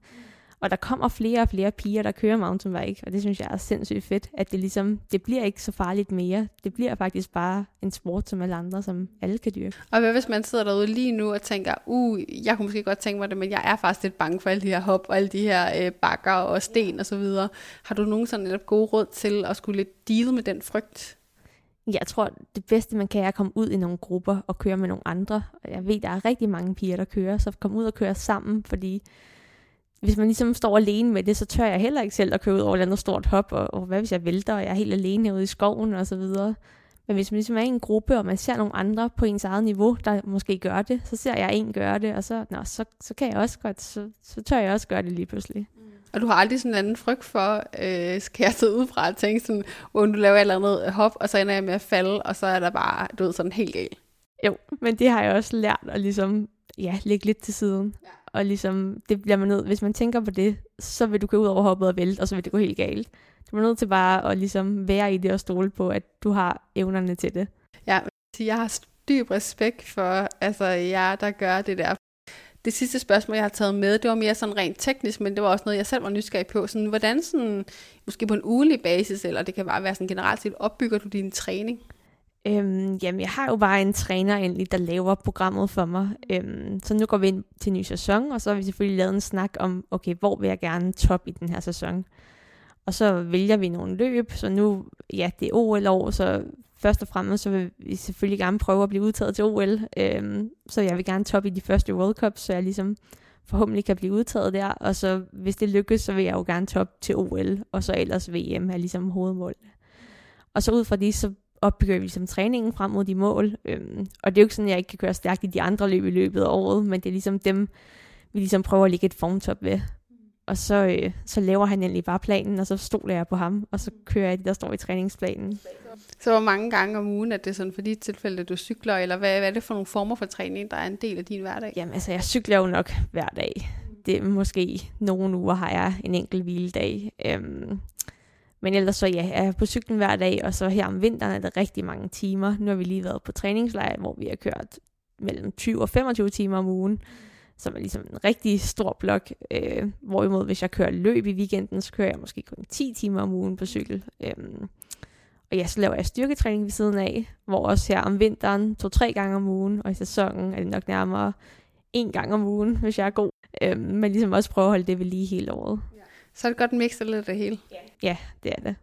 Og der kommer flere og flere piger, der kører mountainbike, og det synes jeg er sindssygt fedt, at det ligesom, det bliver ikke så farligt mere. Det bliver faktisk bare en sport som alle andre, som alle kan dyrke. Og hvad hvis man sidder derude lige nu og tænker, uh, jeg kunne måske godt tænke mig det, men jeg er faktisk lidt bange for alle de her hop og alle de her øh, bakker og sten og så videre. Har du nogen sådan netop gode råd til at skulle lidt deal med den frygt? Jeg tror, det bedste man kan er at komme ud i nogle grupper og køre med nogle andre. Jeg ved, der er rigtig mange piger, der kører, så kom ud og køre sammen, fordi hvis man ligesom står alene med det, så tør jeg heller ikke selv at køre ud over et andet stort hop, og, og hvad hvis jeg vælter, og jeg er helt alene ude i skoven og så videre. Men hvis man ligesom er i en gruppe, og man ser nogle andre på ens eget niveau, der måske gør det, så ser jeg en gøre det, og så, nå, så, så kan jeg også godt, så, så tør jeg også gøre det lige pludselig. Og du har aldrig sådan en anden frygt for, øh, skal jeg sidde udefra og tænke sådan, hvor du laver et eller andet hop, og så ender jeg med at falde, og så er der bare, du ved, sådan helt galt. Jo, men det har jeg også lært at ligesom, ja, lægge lidt til siden. Ja og ligesom, det bliver man nødt, hvis man tænker på det, så vil du gå ud over hoppet og vælte, og så vil det gå helt galt. Du er nødt til bare at ligesom være i det og stole på, at du har evnerne til det. Ja, jeg har dyb respekt for altså, jer, der gør det der. Det sidste spørgsmål, jeg har taget med, det var mere sådan rent teknisk, men det var også noget, jeg selv var nysgerrig på. Sådan, hvordan sådan, måske på en ugelig basis, eller det kan bare være sådan generelt set, opbygger du din træning? Øhm, jamen, jeg har jo bare en træner egentlig, der laver programmet for mig. Øhm, så nu går vi ind til en ny sæson, og så har vi selvfølgelig lavet en snak om, okay, hvor vil jeg gerne top i den her sæson. Og så vælger vi nogle løb, så nu, ja, det er OL-år, så først og fremmest, så vil vi selvfølgelig gerne prøve at blive udtaget til OL. Øhm, så jeg vil gerne top i de første World Cups, så jeg ligesom forhåbentlig kan blive udtaget der. Og så hvis det lykkes, så vil jeg jo gerne top til OL, og så ellers VM er ligesom hovedmålet. Og så ud fra det, så opbygger vi ligesom træningen frem mod de mål. Øhm, og det er jo ikke sådan, at jeg ikke kan køre stærkt i de andre løb i løbet af året, men det er ligesom dem, vi ligesom prøver at lægge et formtop ved. Og så, øh, så laver han egentlig bare planen, og så stoler jeg på ham, og så kører jeg det, der står i træningsplanen. Så hvor mange gange om ugen er det sådan for dit tilfælde, at du cykler, eller hvad, hvad er det for nogle former for træning, der er en del af din hverdag? Jamen altså, jeg cykler jo nok hver dag. Det er måske nogle uger har jeg en enkelt hviledag. Øhm, men ellers så ja, jeg er på cyklen hver dag, og så her om vinteren er det rigtig mange timer. Nu har vi lige været på træningslejr, hvor vi har kørt mellem 20 og 25 timer om ugen, som er ligesom en rigtig stor blok. Øh, hvorimod hvis jeg kører løb i weekenden, så kører jeg måske kun 10 timer om ugen på cykel. Øh, og ja, så laver jeg styrketræning ved siden af, hvor også her om vinteren to-tre gange om ugen, og i sæsonen er det nok nærmere en gang om ugen, hvis jeg er god. Øh, men ligesom også prøve at holde det ved lige hele året. Så er det godt mix lidt af det hele. Ja, det er det.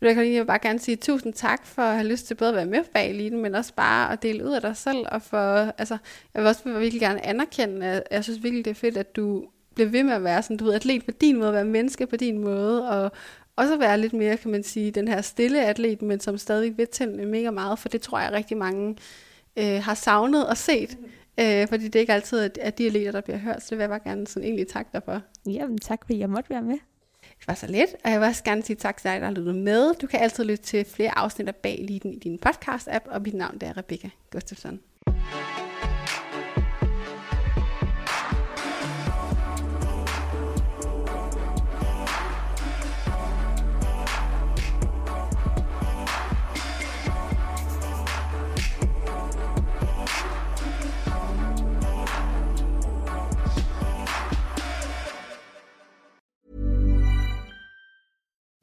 Jeg vil bare gerne sige tusind tak for at have lyst til både at være med bag eliten, men også bare at dele ud af dig selv. Og for, altså, jeg vil også virkelig gerne anerkende, at jeg synes virkelig, det er fedt, at du bliver ved med at være sådan, du ved, atlet på din måde, være menneske på din måde, og også være lidt mere, kan man sige, den her stille atlet, men som stadig vil tænde mega meget, for det tror jeg rigtig mange øh, har savnet og set. Mm. Øh, fordi det er ikke altid at de atleter, der bliver hørt, så det vil jeg bare gerne sådan egentlig takke dig for. Jamen tak, fordi jeg måtte være med. Det var så lidt, og jeg vil også gerne sige tak til dig, der har lyttet med. Du kan altid lytte til flere afsnit af Bag Liden i din podcast-app, og mit navn er Rebecca Gustafsson.